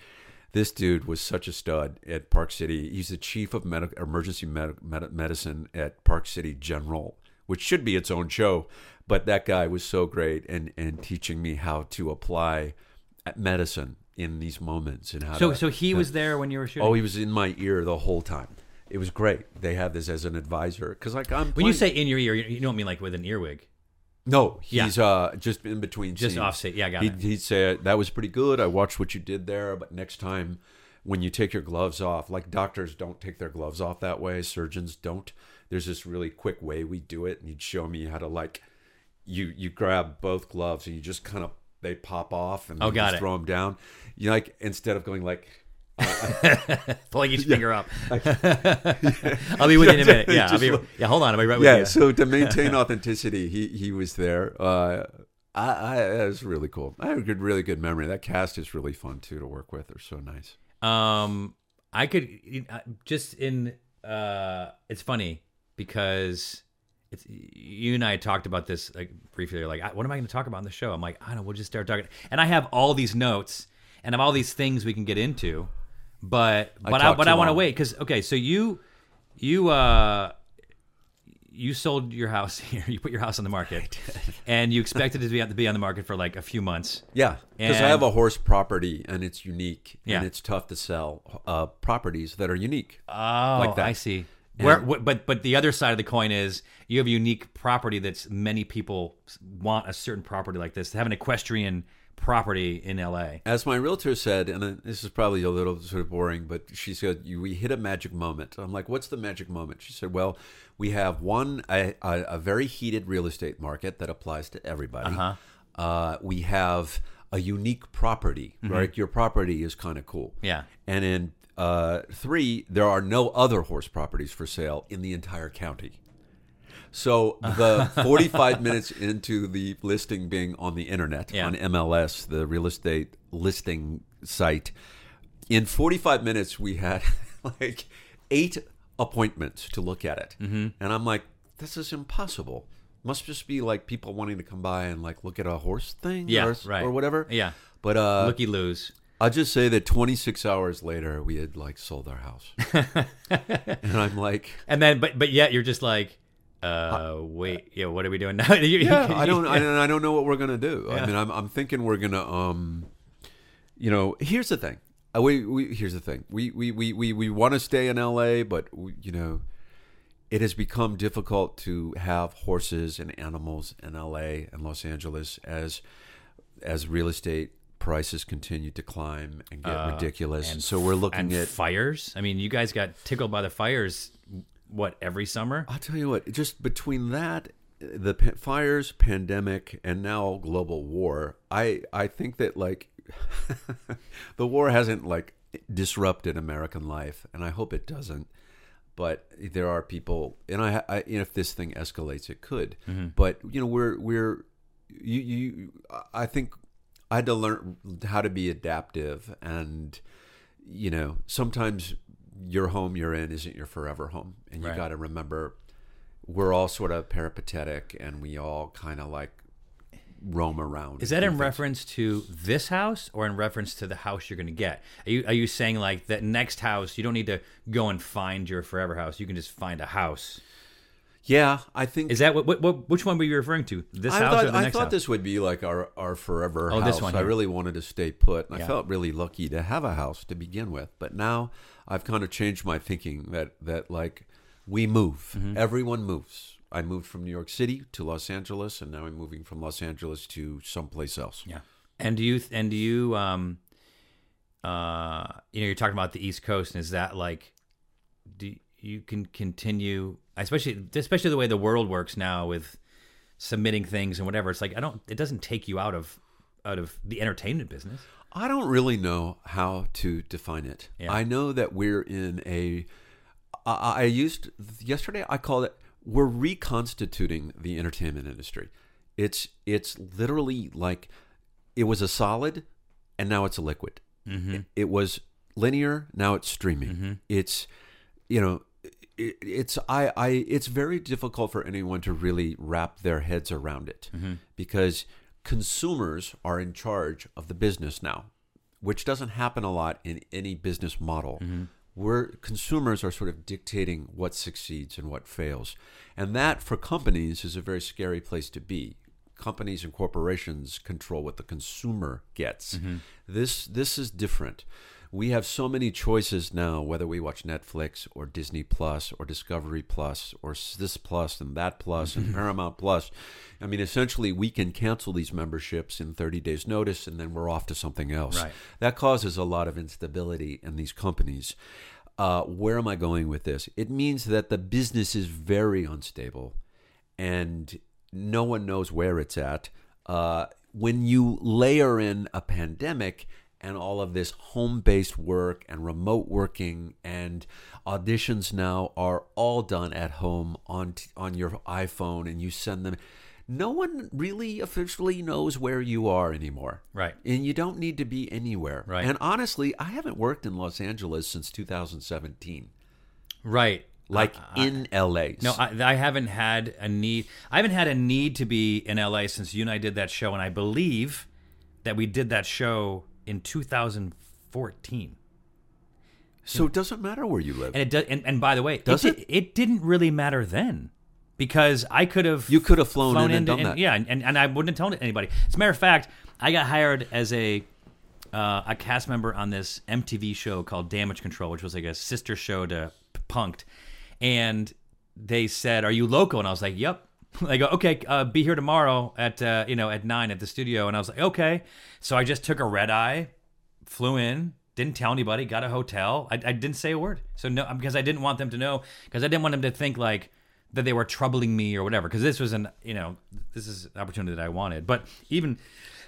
This dude was such a stud at Park City. He's the chief of medical emergency med- med- medicine at Park City General, which should be its own show. But that guy was so great and and teaching me how to apply medicine in these moments and how So to, so he was there when you were shooting. Oh, he was in my ear the whole time. it was great. They had this as an advisor because like I'm When you say in your ear, you don't mean like with an earwig. No, Yeah. he's uh just in between, Just scenes. offset. Yeah, got he'd, it. He'd say that was pretty good. I watched what you did there, but next time when you take your gloves off, like doctors don't take their gloves off that way, surgeons don't. There's this really quick way we do it, and he'd show me how to like you you grab both gloves and you just kind of they pop off and Oh, you got throw them down. You like instead of going like Pulling each finger up. I'll be with you in a minute. Yeah, I'll be, yeah. Hold on, I'll be right with yeah. you. So to maintain authenticity, he he was there. Uh, I, I it was really cool. I have a good, really good memory. That cast is really fun too to work with. They're so nice. Um, I could uh, just in. Uh, it's funny because it's you and I talked about this like briefly. You're like, what am I going to talk about on the show? I'm like, I don't know. We'll just start talking. And I have all these notes and I have all these things we can get into, but I but I, but I want to wait because okay, so you you uh you sold your house here. You put your house on the market, and you expected it to be to be on the market for like a few months. Yeah, because I have a horse property and it's unique, Yeah. and it's tough to sell uh, properties that are unique. Oh, Like that. I see. Where, wh- but but the other side of the coin is you have a unique property that's many people want a certain property like this. To have an equestrian property in LA. As my realtor said, and uh, this is probably a little sort of boring, but she said, "We hit a magic moment." I'm like, "What's the magic moment?" She said, "Well, we have one a, a, a very heated real estate market that applies to everybody. Uh-huh. we have a unique property, right? Your property is kind of cool, Yeah. And in uh, three, there are no other horse properties for sale in the entire county." So the 45 minutes into the listing being on the internet Yeah. on MLS, the real estate listing site, in 45 minutes we had like eight appointments to look at it, mm-hmm. and I'm like, this is impossible. Must just be like people wanting to come by and like look at a horse thing, Yeah, or, right. or whatever. Yeah. But uh, Looky loos. I'll just say that 26 hours later, we had like sold our house, and I'm like, And then but but yet you're just like, uh, wait, yeah, what are we doing now? Yeah, I don't, I don't, I don't know what we're gonna do. Yeah. I mean, I'm, I'm thinking we're gonna, um, you know, here's the thing. Uh, We, we, here's the thing. We, we, we, we, we want to stay in LA, but we, you know, it has become difficult to have horses and animals in LA and Los Angeles as, as real estate prices continue to climb and get ridiculous. Uh, and so we're looking at. fires. I mean, you guys got tickled by the fires. What every summer? I'll tell you what, just between that, the fires, pandemic, and now global war, I I think that like the war hasn't like disrupted American life, and I hope it doesn't. But there are people, and I, I if this thing escalates, it could. Mm-hmm. But you know, we're we're you you. I think I had to learn how to be adaptive, and you know, sometimes your home you're in isn't your forever home, and you Right. got to remember we're all sort of peripatetic, and we all kind of like roam around. Is that in things. reference to this house or in reference to the house you're going to get? Are you are you saying like that next house you don't need to go and find your forever house? You can just find a house. Yeah, I think Is that what, what, what which one were you referring to? This I house thought, or the I next I thought house? this would be like our, our forever Oh, house. this one I really wanted to stay put. And Yeah. I felt really lucky to have a house to begin with. But now I've kind of changed my thinking that, that like we move. Mm-hmm. Everyone moves. I moved from New York City to Los Angeles, and now I'm moving from Los Angeles to someplace else. Yeah. And do you and do you um uh you know you're talking about the East Coast and is that like do you can continue especially especially the way the world works now with submitting things and whatever it's like I don't it doesn't take you out of out of the entertainment business. I don't really know how to define it. Yeah. I know that we're in a. I, I used yesterday. I called it. We're reconstituting the entertainment industry. It's it's literally like it was a solid, and now it's a liquid. Mm-hmm. It, it was linear. Now it's streaming. Mm-hmm. It's you know. It, it's I, I it's very difficult for anyone to really wrap their heads around it mm-hmm. because consumers are in charge of the business now, which doesn't happen a lot in any business model. Mm-hmm. Where consumers are sort of dictating what succeeds and what fails. And that for companies is a very scary place to be. Companies and corporations control what the consumer gets. Mm-hmm. This this is different. We have so many choices now, whether we watch Netflix or Disney Plus or Discovery Plus or this Plus and that Plus and Paramount Plus. I mean, essentially, we can cancel these memberships in 30 days' notice and then we're off to something else. Right. That causes a lot of instability in these companies. Uh, where am I going with this? It means that the business is very unstable and no one knows where it's at. Uh, when you layer in a pandemic and all of this home based work and remote working and auditions now are all done at home on t- on your iPhone and you send them no one really officially knows where you are anymore. Right. And you don't need to be anywhere. Right. And honestly, I haven't worked in Los Angeles since 2017. Right. Like in LA. No, I, I haven't had a need. I haven't had a need to be in LA since you and I did that show, and I believe that we did that show in 2014. so it doesn't matter where you live. And it does. And, and by the way, Does it, did- it didn't really matter then because I could have You could have flown in and done that. Yeah, and, and I wouldn't have told anybody. As a matter of fact, I got hired as a uh, a cast member on this MTV show called Damage Control, which was like a sister show to Punk'd, and they said, "Are you local?" And I was like, "Yep." They go, "Okay, uh, be here tomorrow at uh, you know at nine at the studio," and I was like, "Okay." So I just took a red eye, flew in, didn't tell anybody, got a hotel. I, I didn't say a word. So no, because I didn't want them to know, because I didn't want them to think like that they were troubling me or whatever. Because this was an, you know, this is an opportunity that I wanted. But even,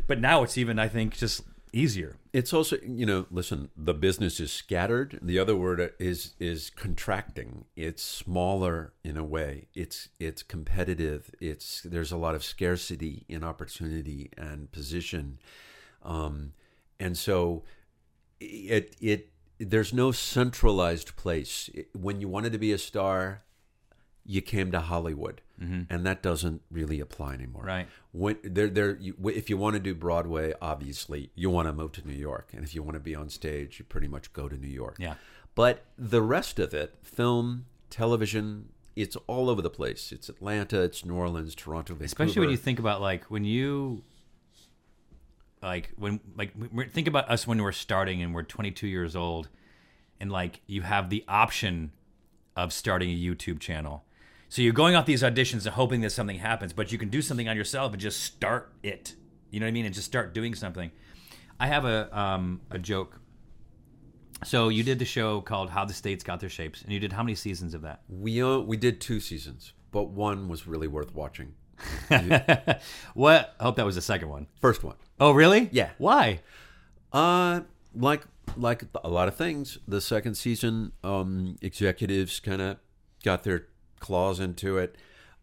but now it's even, I think, just easier. It's also, you know, listen, the business is scattered. The other word is is contracting. It's smaller in a way. It's it's competitive. It's there's a lot of scarcity in opportunity and position, um, and so it it there's no centralized place. When you wanted to be a star, you came to Hollywood, and that doesn't really apply anymore. Mm-hmm. Right. When there, there, you, if you want to do Broadway, obviously you want to move to New York, and if you want to be on stage, you pretty much go to New York. Yeah. But the rest of it, film, television, it's all over the place. It's Atlanta, it's New Orleans, Toronto, Vancouver. Especially when you think about like when you, like when like think about us when we're starting and we're 22 years old, and like you have the option of starting a YouTube channel. So you're going off these auditions and hoping that something happens, but you can do something on yourself and just start it. You know what I mean? And just start doing something. I have a um, a joke. So you did the show called How the States Got Their Shapes, and you did how many seasons of that? we uh, we did two seasons, but one was really worth watching. What? I hope that was the second one. First one. Oh, really? Yeah. Why? Uh like like a lot of things. The second season, um, executives kind of got their claws into it.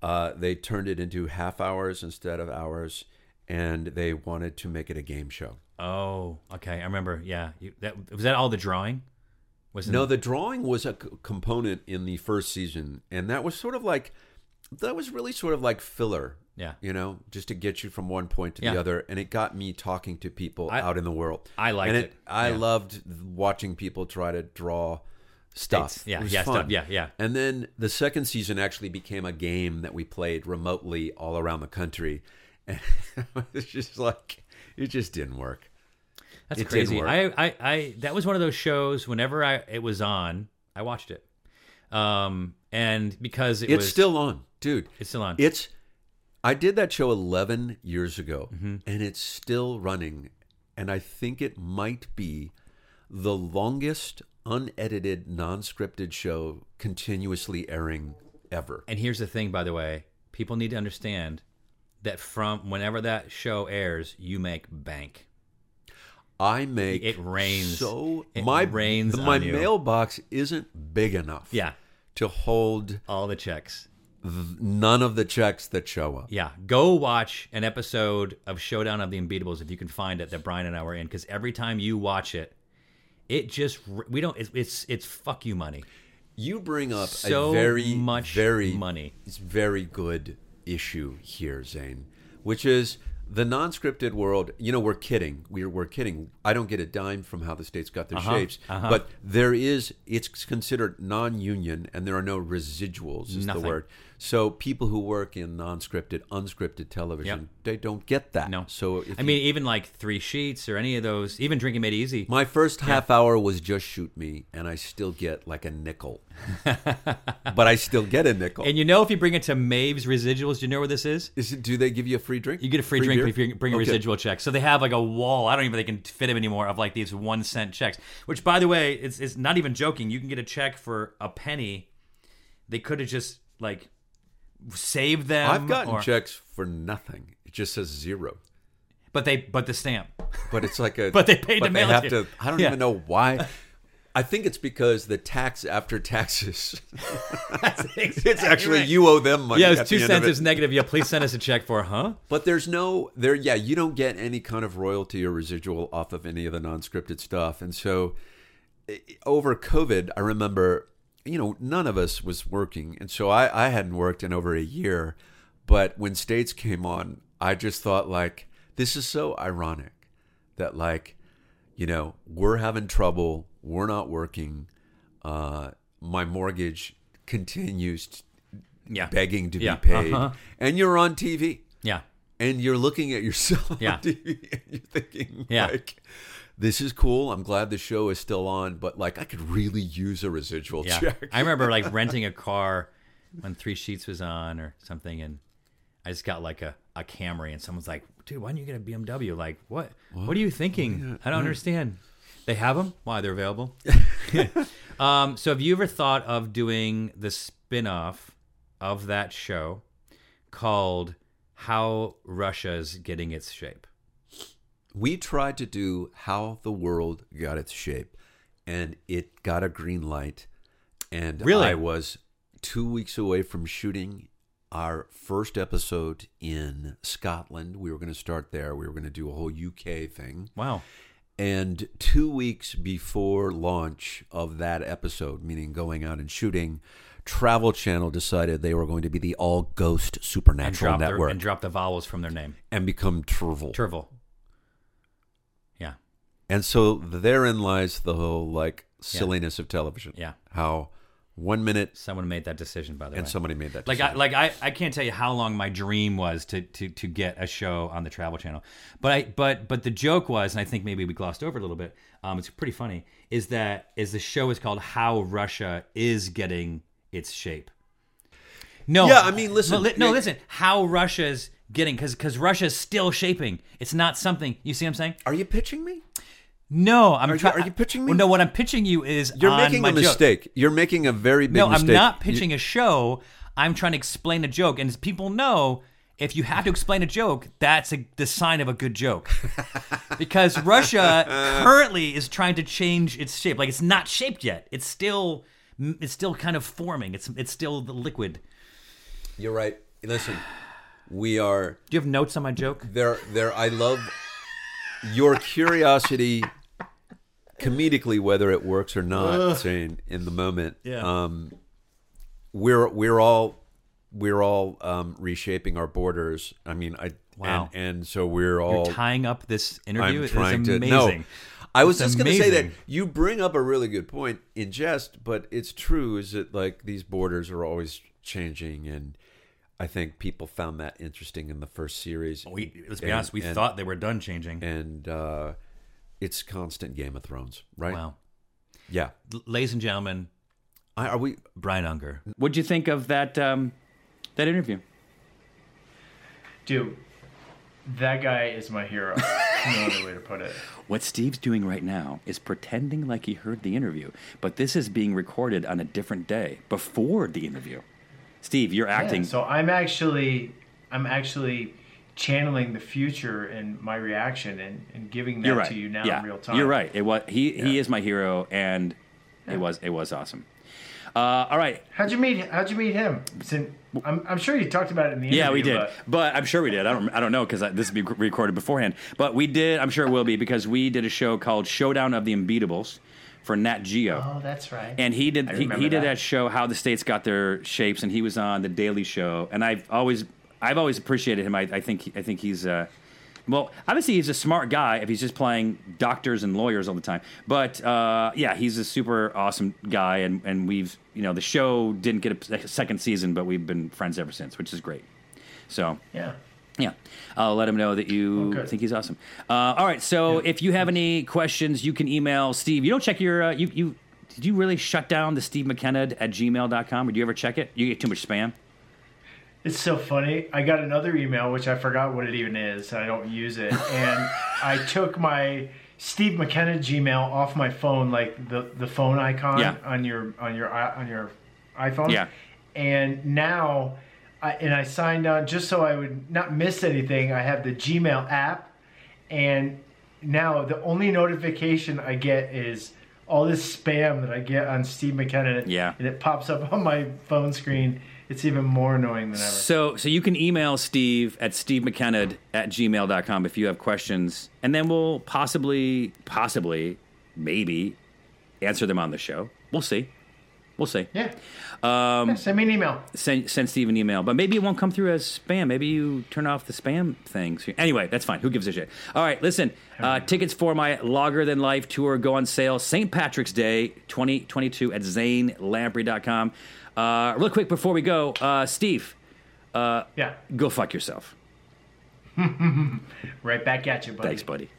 Uh, they turned it into half hours instead of hours, and they wanted to make it a game show. Oh, okay. I remember. Yeah. You, that was that all the drawing. Was No, the drawing was a c- component in the first season, and that was sort of like that was really sort of like filler. Yeah. you know, just to get you from one point to Yeah. the other, and it got me talking to people I- out in the world. I liked and it. I Yeah. loved watching people try to draw stuff. Yeah, yeah, fun. stuff. Yeah, yeah. And then the second season actually became a game that we played remotely all around the country, and it's just like it just didn't work. That's It crazy. I, I, I, that was one of those shows. Whenever I it was on, I watched it. Um, and because it it's was still on, dude. it's still on. It's I did that show 11 years ago Mm-hmm. and it's still running and I think it might be the longest unedited non-scripted show continuously airing ever. and here's the thing, by the way, people need to understand that from whenever that show airs, you make bank. I make It rains. so It my rains my mailbox isn't big enough Yeah, to hold all the checks. th- none of the checks that show up. Yeah, go watch an episode of Showdown of the Unbeatables if you can find it that Brian and I were in. Because every time you watch it, it just we don't. It's it's, it's fuck you money. You bring up So a very much very money. It's very good issue here, Zane, which is the non-scripted world. You know, we're kidding. We're we're kidding. I don't get a dime from how the states got their shapes, uh-huh. but there is. It's considered non-union, and there are no residuals. Is Nothing. the word. So people who work in non-scripted, unscripted television, Yep. they don't get that. No. So I mean, even like Three Sheets or any of those, even Drinking Made Easy. My first half hour was just shoot me, and I still get like a nickel. but I still get a nickel. And you know, if you bring it to Maeve's Residuals, do you know where this is? Is it, do they give you a free drink? You get a free, drink beer? if you bring a Okay. residual check. So they have like a wall. I don't even think they can fit them anymore of like these one cent checks. Which, by the way, it's it's not even joking. You can get a check for a penny. They could have just like saved them. I've gotten or- checks for nothing. It just says zero. but they but the stamp. But it's like a. But they paid to but they mail it have to to. I don't Yeah. even know why. I think it's because the tax after taxes. it's actually right. you owe them money. Yeah, it's two cents is negative. Yeah, please send us a check for huh? But there's no there. Yeah, you don't get any kind of royalty or residual off of any of the non-scripted stuff. And so, eh, over COVID, I remember, you know, none of us was working, and so I I hadn't worked in over a year. But when States came on, I just thought like this is so ironic that like, you know, we're having trouble, we're not working, uh, my mortgage continues t- Yeah, begging to Yeah, be paid, uh-huh. and you're on TV yeah, and you're looking at yourself Yeah. on TV and you're thinking Yeah. like this is cool. I'm glad the show is still on, but like I could really use a residual yeah. check. I remember like renting a car when Three Sheets was on or something, and I just got like a, a Camry, and someone's like, "Dude, why don't you get a BMW?" Like, what? What, are you thinking? I don't understand. They have them. Why they're available? um, so, have you ever thought of doing the spin-off of that show called "How Russia's Getting Its Shape"? We tried to do how the world got its shape and it got a green light and Really? I was 2 weeks away from shooting our first episode in Scotland. We were going to start there. We were going to do a whole UK thing. Wow. And two weeks before launch of that episode, meaning going out and shooting, Travel Channel decided they were going to be the all ghost And supernatural their, network and drop the vowels from their name. and become Turvel. Turvel. And so therein lies the whole like silliness of television. Yeah. How one minute Someone made that decision, by the way. and somebody made that like I, like I, I can't tell you how long my dream was to, to to get a show on the Travel Channel, but I but but the joke was, and I think maybe we glossed over a little bit. Um, it's pretty funny. Is that is the show is called How Russia is Getting Its Shape. No, Yeah, I mean, listen, no, no listen. How Russia's getting because because Russia's still shaping. It's not something you see. what I'm saying Are you pitching me? No. I'm you- trying. are you pitching me? Well, no, what I'm pitching you is You're making a joke. mistake. You're making a very big No, mistake. I'm not You- pitching a show. I'm trying to explain a joke, and as people know, if you have to explain a joke, that's a, the sign of a good joke. because Russia currently is trying to change its shape. Like it's not shaped yet. It's still it's still kind of forming. It's it's still the liquid. You're right. Listen, we are Do you have notes on my joke? there. There. I love your curiosity, comedically, whether it works or not, saying in the moment. Yeah. Um, we're we're all we're all um, reshaping our borders. I mean, I Wow. and, and so we're all You're tying up this interview. I'm It's trying to amazing. no. I was It's just going to say that you bring up a really good point in jest, but it's true. Is that like these borders are always changing, and I think people found that interesting in the first series. We let's be And- honest. We and- thought they were done changing. and uh, it's constant Game of Thrones, right? Wow, Yeah. L- ladies and gentlemen, I, are we? Brian Unger. What'd you think of that um, that interview? Dude, that guy is my hero. no other way to put it. What Steve's doing right now is pretending like he heard the interview, but this is being recorded on a different day before the interview. Steve, you're acting. Yeah, so I'm actually, I'm actually channeling the future in my reaction and, and giving that right. to you now yeah, in real time. You're right. It was he. He is my hero, and it was it was awesome. Uh, all right. How'd you meet? How'd you meet him? I'm, I'm sure you talked about it in the interview. Yeah, we did, but- but, I'm sure we did. I don't, I don't know because this will be recorded beforehand. But we did. I'm sure it will be because we did a show called Showdown of the Unbeatables for Nat Geo. Oh, that's right. And he did he, he did that. that. show how the states got their shapes, and he was on the Daily Show. And I've always I've always appreciated him. I, I think I think he's uh, Well, obviously he's a smart guy if he's just playing doctors and lawyers all the time. But uh, yeah, he's a super awesome guy, and and we've you know the show didn't get a second season, but we've been friends ever since, which is great. So Yeah. Yeah, I'll let him know that you good. think he's awesome. Uh, all right, so if you have any questions, you can email Steve. You don't check your uh, you you did you really shut down the Steve McKenna at gmail.com or do you ever check it? You get too much spam. It's so funny. I got another email, which I forgot what it even is. I don't use it. And I took my Steve McKenna Gmail off my phone, like the, the phone icon Yeah. on your on your on your iPhone. Yeah. And now, I, and I signed on just so I would not miss anything. I have the Gmail app, and now the only notification I get is all this spam that I get on Steve McKenna. Yeah. And it pops up on my phone screen. It's even more annoying than ever. So so you can email Steve at Steve McKenna at gmail.com if you have questions, and then we'll possibly, possibly, maybe answer them on the show. We'll see. We'll see. Yeah. Um, yeah, send me an email. send send Steve an email, but maybe it won't come through as spam. Maybe you turn off the spam things. Anyway, that's fine. Who gives a shit? All right, listen. Uh, tickets for my Longer Than Life tour go on sale St. Patrick's Day 2022 at zanelamprey.com. Uh, real quick before we go, uh, Steve, Yeah. go fuck yourself. Right back at you, buddy. Thanks, buddy.